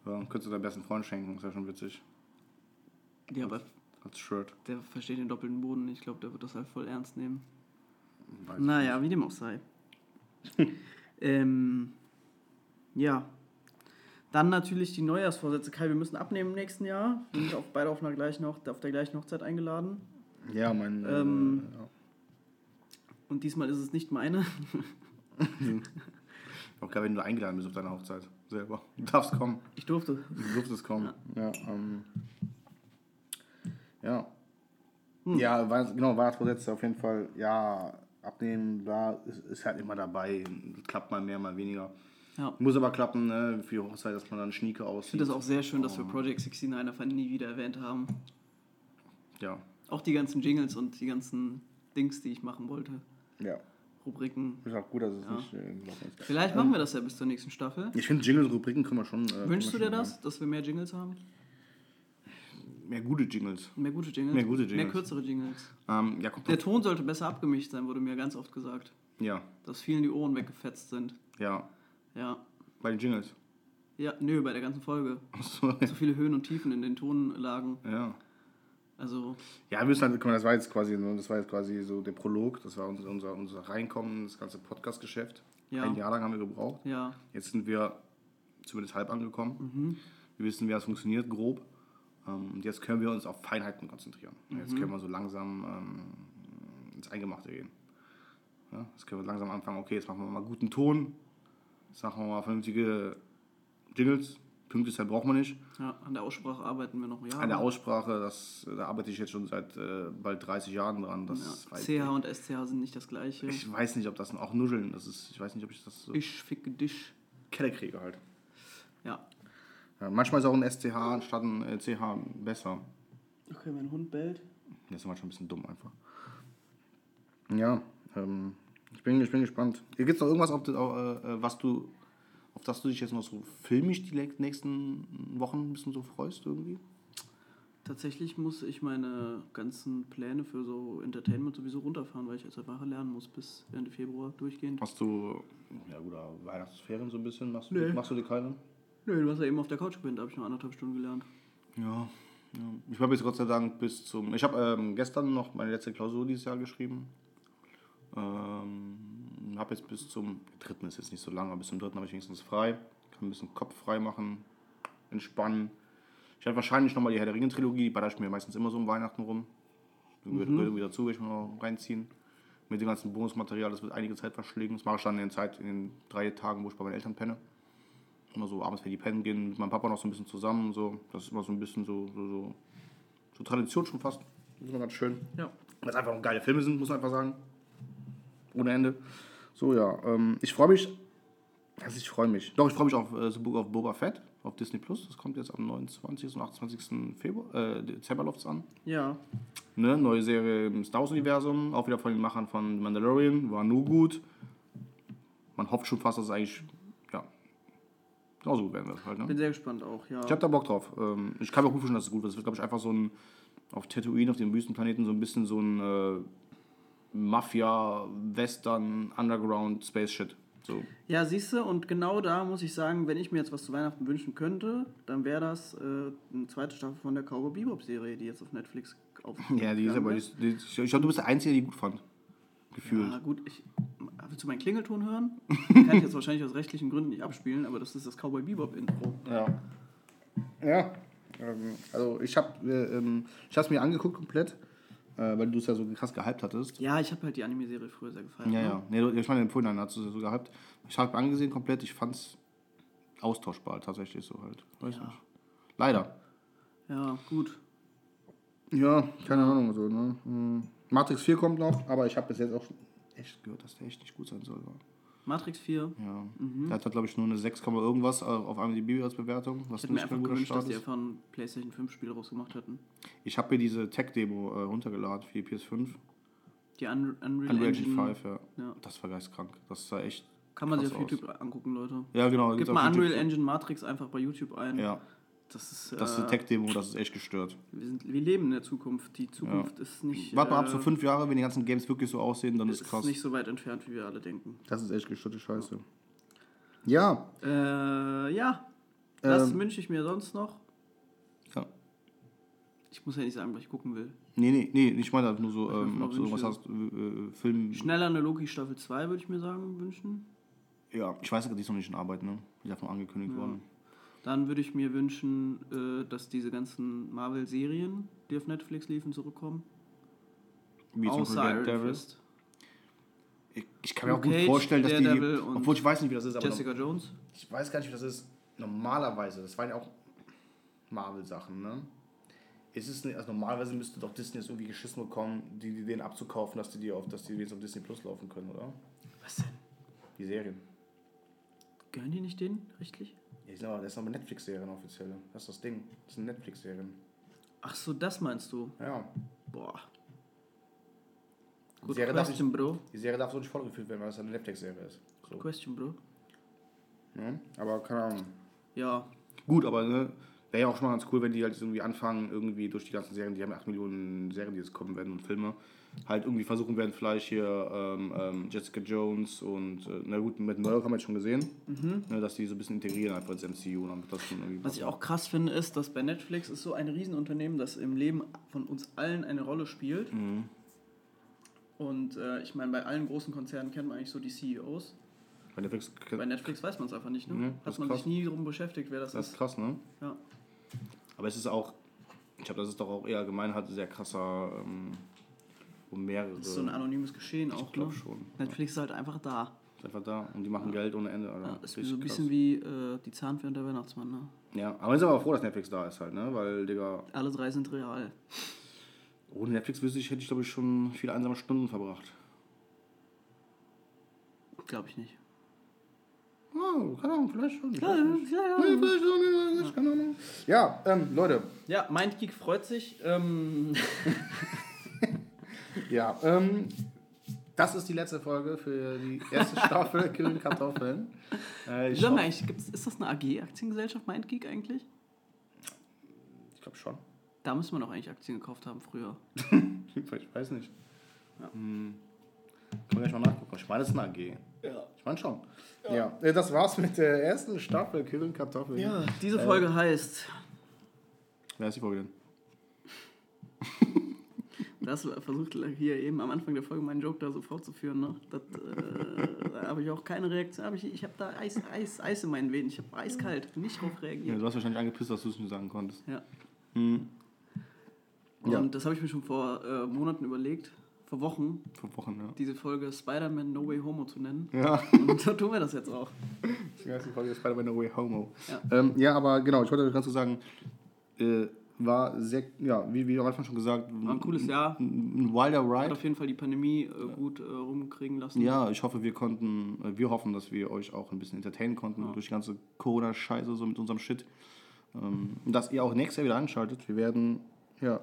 Ja, könntest du deinem besten Freund schenken, ist ja schon witzig. Ja, aber Als Shirt. der versteht den doppelten Boden. nicht. Ich glaube, der wird das halt voll ernst nehmen. Weiß Naja, wie dem auch sei. [laughs] ähm, ja. Dann natürlich die Neujahrsvorsätze. Kai, wir müssen abnehmen im nächsten Jahr. Wir sind auch beide auf, einer gleichen Hoch auf der gleichen Hochzeit eingeladen. nicht. Ja, mein. Ähm, äh, ja. Und diesmal ist es nicht meine. Auch geil, wenn du eingeladen bist auf deine Hochzeit. Selber. Du darfst kommen. Ich durfte. Du durftest kommen. Ja, ähm. Ja. Hm. Ja, genau, Weihnachtsvorsätze auf jeden Fall. Ja, abnehmen, da ist, ist halt immer dabei. Klappt mal mehr, mal weniger. Ja. Muss aber klappen, ne, für die Hochzeit, dass man dann Schnieke Ich aussieht. finde das auch sehr schön, dass wir Project 69 einfach nie wieder erwähnt haben. Ja, Auch die ganzen Jingles und die ganzen Dings, die ich machen wollte. ja. Rubriken. Ist auch gut, dass es Ja. nicht äh. Vielleicht machen wir das ja bis zur nächsten Staffel. Ich finde, Jingles-Rubriken können wir schon. Äh, Wünschst du dir das, dass wir mehr Jingles haben? Mehr gute Jingles. Mehr gute Jingles? Mehr gute Mehr Jingles. kürzere Jingles. Ähm, ja, Der Ton sollte besser abgemischt sein, wurde mir ganz oft gesagt. Ja, Dass vielen die Ohren weggefetzt sind. ja. Ja. Bei den Jingles. Ja, nö, bei der ganzen Folge. Achso, So viele Höhen und Tiefen in den Tonlagen. ja. Also, Ja, wir müssen halt, guck mal, das war jetzt quasi, ne, das war jetzt quasi so der Prolog, das war unser, unser, unser Reinkommen, in das ganze Podcast-Geschäft. Ja. Ein Jahr lang haben wir gebraucht. ja. Jetzt sind wir zumindest halb angekommen. Mhm. Wir wissen, wie das funktioniert, grob. Ähm, Und jetzt können wir uns auf Feinheiten konzentrieren. Mhm. Jetzt können wir so langsam ähm, ins Eingemachte gehen. Ja, jetzt können wir langsam anfangen, okay, jetzt machen wir mal guten Ton. Jetzt machen wir mal vernünftige Jingles. Pünktlichkeit braucht man nicht. ja. An der Aussprache arbeiten wir noch Jahre. An der Aussprache, das, da arbeite ich jetzt schon seit äh, bald 30 Jahren dran. Das ja. CH und SCH sind nicht das gleiche. ich weiß nicht, ob das auch Nuscheln, das ist, ich weiß nicht, ob ich das so Ich ficke dich. Keller kriege halt. Ja. Ja, manchmal ist auch ein SCH anstatt ein äh, CH besser. Okay, mein Hund bellt. Das ist manchmal ein bisschen dumm einfach. Ja, ähm, ich, bin, ich bin gespannt. Gibt es noch irgendwas, auf, das- äh, was du, auf das du dich jetzt noch so filmisch die nächsten Wochen ein bisschen so freust irgendwie? Tatsächlich muss ich meine ganzen Pläne für so Entertainment sowieso runterfahren, weil ich jetzt einfach lernen muss bis Ende Februar durchgehend. Hast du, ja gut, Weihnachtsferien so ein bisschen? Machst du, Nee. machst du dir keine? Nö, du hast ja eben auf der Couch gepennt, da habe ich noch anderthalb Stunden gelernt. Ja, ja. Ich habe jetzt Gott sei Dank bis zum. Ich habe ähm, gestern noch meine letzte Klausur dieses Jahr geschrieben. Ähm, habe jetzt bis zum dritten ist jetzt nicht so lang, aber bis zum dritten habe ich wenigstens frei. Kann ein bisschen Kopf frei machen, entspannen. Ich werde wahrscheinlich nochmal die Herr der Ringe Trilogie, die baller ich mir meistens immer so um Weihnachten rum. Mhm. gehört wieder dazu, werde ich mal reinziehen. Mit dem ganzen Bonusmaterial, das wird einige Zeit verschlingen. Das mache ich dann in der Zeit, in den drei Tagen, wo ich bei meinen Eltern penne. Immer so abends, wenn die pennen gehen, mit meinem Papa noch so ein bisschen zusammen. und So. Das ist immer so ein bisschen so, so, so, so Tradition schon fast. Das ist immer ganz schön. Ja. Weil es einfach geile Filme sind, muss man einfach sagen. Ohne Ende. So, ja. Ähm, ich freue mich. Also ich freue mich. Doch, ich freue mich auf äh, The Book of Boba Fett auf Disney Plus. Das kommt jetzt am 29. und 28. Februar, äh, Dezember läuft's an. Ja, Ne? Neue Serie im Star Wars-Universum. Auch wieder von den Machern von Mandalorian. War nur gut. Man hofft schon fast, dass es eigentlich, genauso gut werden wird halt. Ne? bin sehr gespannt auch, ja. Ich habe da Bock drauf. Ähm, Ich kann mir auch gut vorstellen, dass es gut wird. Es wird, glaube ich, einfach so ein, auf Tatooine, auf dem Wüstenplaneten, so ein bisschen so ein äh, Mafia, Western, Underground, Space Shit. So. Ja, siehst du, und genau da muss ich sagen, wenn ich mir jetzt was zu Weihnachten wünschen könnte, dann wäre das äh, eine zweite Staffel von der Cowboy Bebop-Serie, die jetzt auf Netflix [laughs] auf Ja, die ist aber, die, die, ich glaube, du bist der Einzige, der die gut fand. Gefühlt. Ja, gut, ich. Willst du meinen Klingelton hören? Kann ich jetzt wahrscheinlich aus rechtlichen Gründen nicht abspielen, aber das ist das Cowboy Bebop-Intro. Ja. Ja. Ähm, also ich habe äh, ähm, ich es mir angeguckt komplett. äh, weil du es ja so krass gehypt hattest. Ja, ich habe halt die Anime-Serie früher sehr gefallen. Ja, ne? ja. Nee, du- ich meine, im Vorhinein hast du es so gehypt. Ich habe angesehen komplett, ich fand es austauschbar tatsächlich so halt. Weiß nicht. Leider. Ja, gut. Ja, keine Ahnung so, ne? Hm. Matrix 4 kommt noch, [laughs] aber ich habe bis jetzt auch echt gehört, dass der echt nicht gut sein soll. Matrix 4. Ja. Mhm. Der hat, glaube ich, nur eine 6, Komma irgendwas äh, auf IMDb als Bewertung, was Ich hätte mir einfach gewünscht, dass die einfach ein PlayStation 5 Spiel rausgemacht hätten. Ich habe mir diese Tech-Demo äh, runtergeladen für die PS5. Die Un Unreal, Unreal Engine. Engine 5, ja. Ja. Das war geistkrank. Das sah echt. Kann man sich auf aus. YouTube angucken, Leute. Ja, genau. Gib mal YouTube. Unreal Engine Matrix einfach bei YouTube ein. Ja, Das ist, das ist äh, eine Tech-Demo, das ist echt gestört. wir, sind, wir leben in der Zukunft. Die Zukunft ist nicht. Warte mal ab, äh, so fünf Jahre, wenn die ganzen Games wirklich so aussehen, dann ist ist krass. nicht so weit entfernt, wie wir alle denken. Das ist echt gestörte Scheiße. Ja. Äh, ja. Das Ähm. wünsche ich mir sonst noch. ja. Ich muss ja nicht sagen, was ich gucken will. Nee, nee, nee, ich meine nur so, ähm, ob du wünsche. hast, äh, äh, Film. Schneller eine Loki Staffel 2 würde ich mir sagen, wünschen. Ja, ich weiß, die ist noch nicht in Arbeit, ne? Die ist davon angekündigt worden. Dann würde ich mir wünschen, äh, dass diese ganzen Marvel-Serien, die auf Netflix liefen, zurückkommen. Wie Außer Iron Daredevil. Fist. Ich, ich kann mir auch gut Cage, vorstellen, dass die, Daredevil und obwohl ich weiß nicht, wie das ist, aber Jessica Jones. ich weiß gar nicht, wie das ist. Normalerweise, das waren ja auch Marvel-Sachen, ne? Ist es nicht, also normalerweise müsste doch Disney jetzt irgendwie geschissen bekommen, die, die denen abzukaufen, dass die, die auf, dass die jetzt auf Disney Plus laufen können, oder? Was denn? Die Serien. Gehören die nicht denen, richtig? Ja, das sind aber Netflix-Serien offiziell. Das ist das Ding. Das sind Netflix-Serien. Ach so, das meinst du? Ja. Boah. Die Good Serie, darf question, nicht, Bro. die Serie darf so nicht vorgeführt werden, weil es eine Netflix-Serie ist. So. Question, Bro. Ne? Aber keine Ahnung. Ja, Gut, aber ne, wäre ja auch schon mal ganz cool, wenn die halt irgendwie anfangen, irgendwie durch die ganzen Serien, die haben ja 8 Millionen Serien, die jetzt kommen werden und Filme, halt irgendwie versuchen werden, vielleicht hier ähm, ähm, Jessica Jones und, äh, na gut, mit Murdoch haben wir jetzt schon gesehen, ne, dass die so ein bisschen integrieren einfach ins MCU, damit das schon irgendwie Mhm. was ich auch krass finde, ist, dass bei Netflix ist so ein Riesenunternehmen, das im Leben von uns allen eine Rolle spielt. Mhm. Und äh, ich meine, bei allen großen Konzernen kennt man eigentlich so die CEOs. Bei Netflix, Bei Netflix weiß man es einfach nicht, ne? Nee, das Hat man krass. sich nie darum beschäftigt, wer das, das ist ist. krass, ne? Ja. Aber es ist auch, ich glaube, das ist doch auch eher gemein, hat sehr krasser, ähm, um mehrere. Das ist so ein anonymes Geschehen auch, glaub ne? schon, Netflix ist halt einfach da. ist einfach da und die machen Geld ohne Ende, Alter. Ja, ist Richtig so ein krass. bisschen wie äh, die Zahnfee und der Weihnachtsmann, ne? Ja, aber wir sind aber froh, dass Netflix da ist halt, ne? Weil, Digga, Alle drei sind real. ohne Netflix wüsste ich, hätte ich, glaube ich, schon viele einsame Stunden verbracht. Glaube ich nicht. Oh, keine Ahnung, vielleicht schon. Ich Ja, ja, vielleicht schon, ich weiß, keine Ahnung. Ja, ähm, Leute, Ja, Mindgeek freut sich. Ähm, [laughs] [laughs] ja, ähm, das ist die letzte Folge für die erste [laughs] Staffel Kühlen Kartoffeln. Äh, ich sag mal, gibt's, ist das eine AG, Aktiengesellschaft Mindgeek eigentlich? ich glaube schon. Da müssen wir noch eigentlich Aktien gekauft haben früher. [laughs] Ich weiß nicht. Hm. Können wir gleich mal nachgucken. Ich meine, das ist eine AG. Ja. Ich meine schon. Ja. äh, das war's mit der ersten Staffel Kühlen Kartoffeln. Ja, diese Folge heißt, Wer ist die Folge denn? [laughs] das versucht hier eben am Anfang der Folge meinen Joke da so fortzuführen, ne? Das, äh, da habe ich auch keine Reaktion. Hab ich ich habe da Eis, Eis, Eis in meinen Venen. Ich habe eiskalt, nicht drauf Ja, reagiert. du hast wahrscheinlich angepisst, dass du es nicht sagen konntest. Ja. Hm. Und Ja. das habe ich mir schon vor äh, Monaten überlegt, vor Wochen, Vor Wochen, ja. diese Folge Spider-Man No Way Homo zu nennen. Ja. Und so tun wir das jetzt auch. Die erste Folge Spider-Man No Way Homo. Ja. Ähm, ja, aber genau, ich wollte ganz so sagen, äh, war sehr, ja, wie, wie Anfang schon gesagt, War ein cooles Jahr. ein, ein wilder Hat Ride. auf jeden Fall die Pandemie äh, gut äh, rumkriegen lassen. Ja, ich hoffe, wir konnten, äh, wir hoffen, dass wir euch auch ein bisschen entertainen konnten durch die ganze Corona-Scheiße, so mit unserem Shit. Ähm, dass ihr auch nächstes Jahr wieder anschaltet. Wir werden, ja,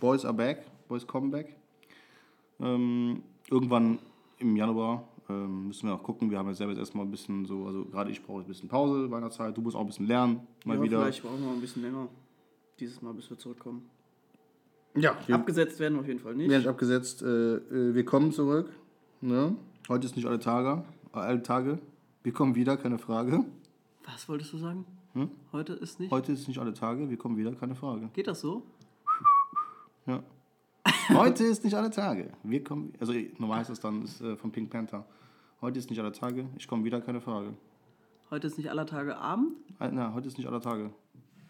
Boys are back, Boys come back. Ähm, irgendwann im Januar ähm, müssen wir auch gucken. Wir haben jetzt selber jetzt erstmal ein bisschen so, also gerade ich brauche ein bisschen Pause, Weihnachtszeit. Du musst auch ein bisschen lernen, mal ja, wieder. Vielleicht brauchen wir noch ein bisschen länger. Dieses Mal, bis wir zurückkommen. Ja, wir Abgesetzt werden wir auf jeden Fall nicht. werden nicht abgesetzt. Äh, äh, wir kommen zurück. Ne? Heute ist nicht alle Tage, alle Tage. Wir kommen wieder, keine Frage. Was wolltest du sagen? Hm? Heute ist nicht. Heute ist nicht alle Tage, wir kommen wieder, keine Frage. Geht das so? Ja. Heute ist nicht alle Tage. Wir kommen, also normal heißt das dann ist, äh, von Pink Panther. Heute ist nicht alle Tage, ich komme wieder, keine Frage. Heute ist nicht aller Tage Abend? Äh, Na, heute ist nicht alle Tage.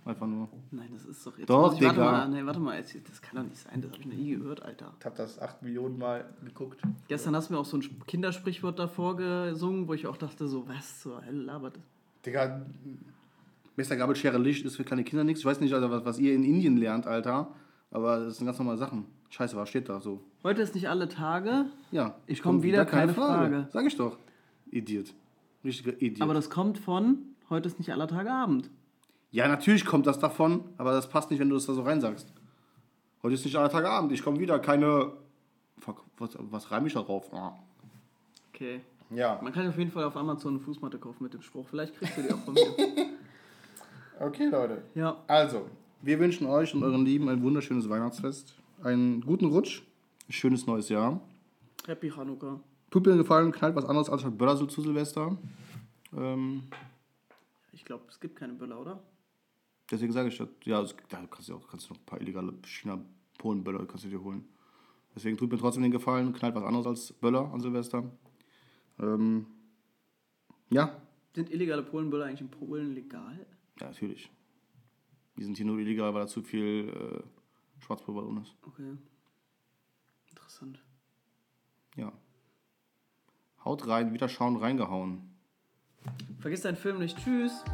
Einfach nur. Nein, das ist doch jetzt. Doch, ich, warte Digga. mal, nee, warte mal, das kann doch nicht sein, das habe ich noch nie gehört, Alter. Ich habe das 8 Millionen Mal geguckt. Gestern hast du mir auch so ein Kindersprichwort davor gesungen, wo ich auch dachte, so, was zur Hölle labert das? Digga, Mr. Gabelschere Licht ist für kleine Kinder nichts. Ich weiß nicht, Alter, was, was ihr in Indien lernt, Alter. Aber das sind ganz normale Sachen. Scheiße, was steht da so? Heute ist nicht alle Tage, Ja. Ich komm wieder, keine Frage. Sag ich doch. Idiot. Richtiger Idiot. aber das kommt von, heute ist nicht aller Tage Abend. Ja, natürlich kommt das davon, aber das passt nicht, wenn du das da so reinsagst. Heute ist nicht aller Tage Abend. Ich komme wieder, keine. Fuck, was, was reime ich da drauf? Ah. Okay. Ja. Man kann auf jeden Fall auf Amazon eine Fußmatte kaufen mit dem Spruch. Vielleicht kriegst du die auch von mir. [laughs] Okay, Leute. ja. Also, wir wünschen euch und euren Lieben ein wunderschönes Weihnachtsfest, einen guten Rutsch, ein schönes neues Jahr. Happy Hanukkah. Tut mir einen Gefallen, knallt was anderes als Böller zu Silvester. Ähm, Ich glaube, es gibt keine Böller, oder? Deswegen sage ich. Ja, da kannst du auch kannst du noch ein paar illegale China-Polen-Böller kannst du dir holen. Deswegen tut mir trotzdem den Gefallen, knallt was anderes als Böller an Silvester. Ähm, ja, Sind illegale Polenböller eigentlich in Polen legal? ja, natürlich. Die sind hier nur illegal, weil da zu viel äh, Schwarzpulver drin ist. Okay. Interessant. Ja. Haut rein, wieder schauen, reingehauen. Vergiss deinen Film nicht. Tschüss.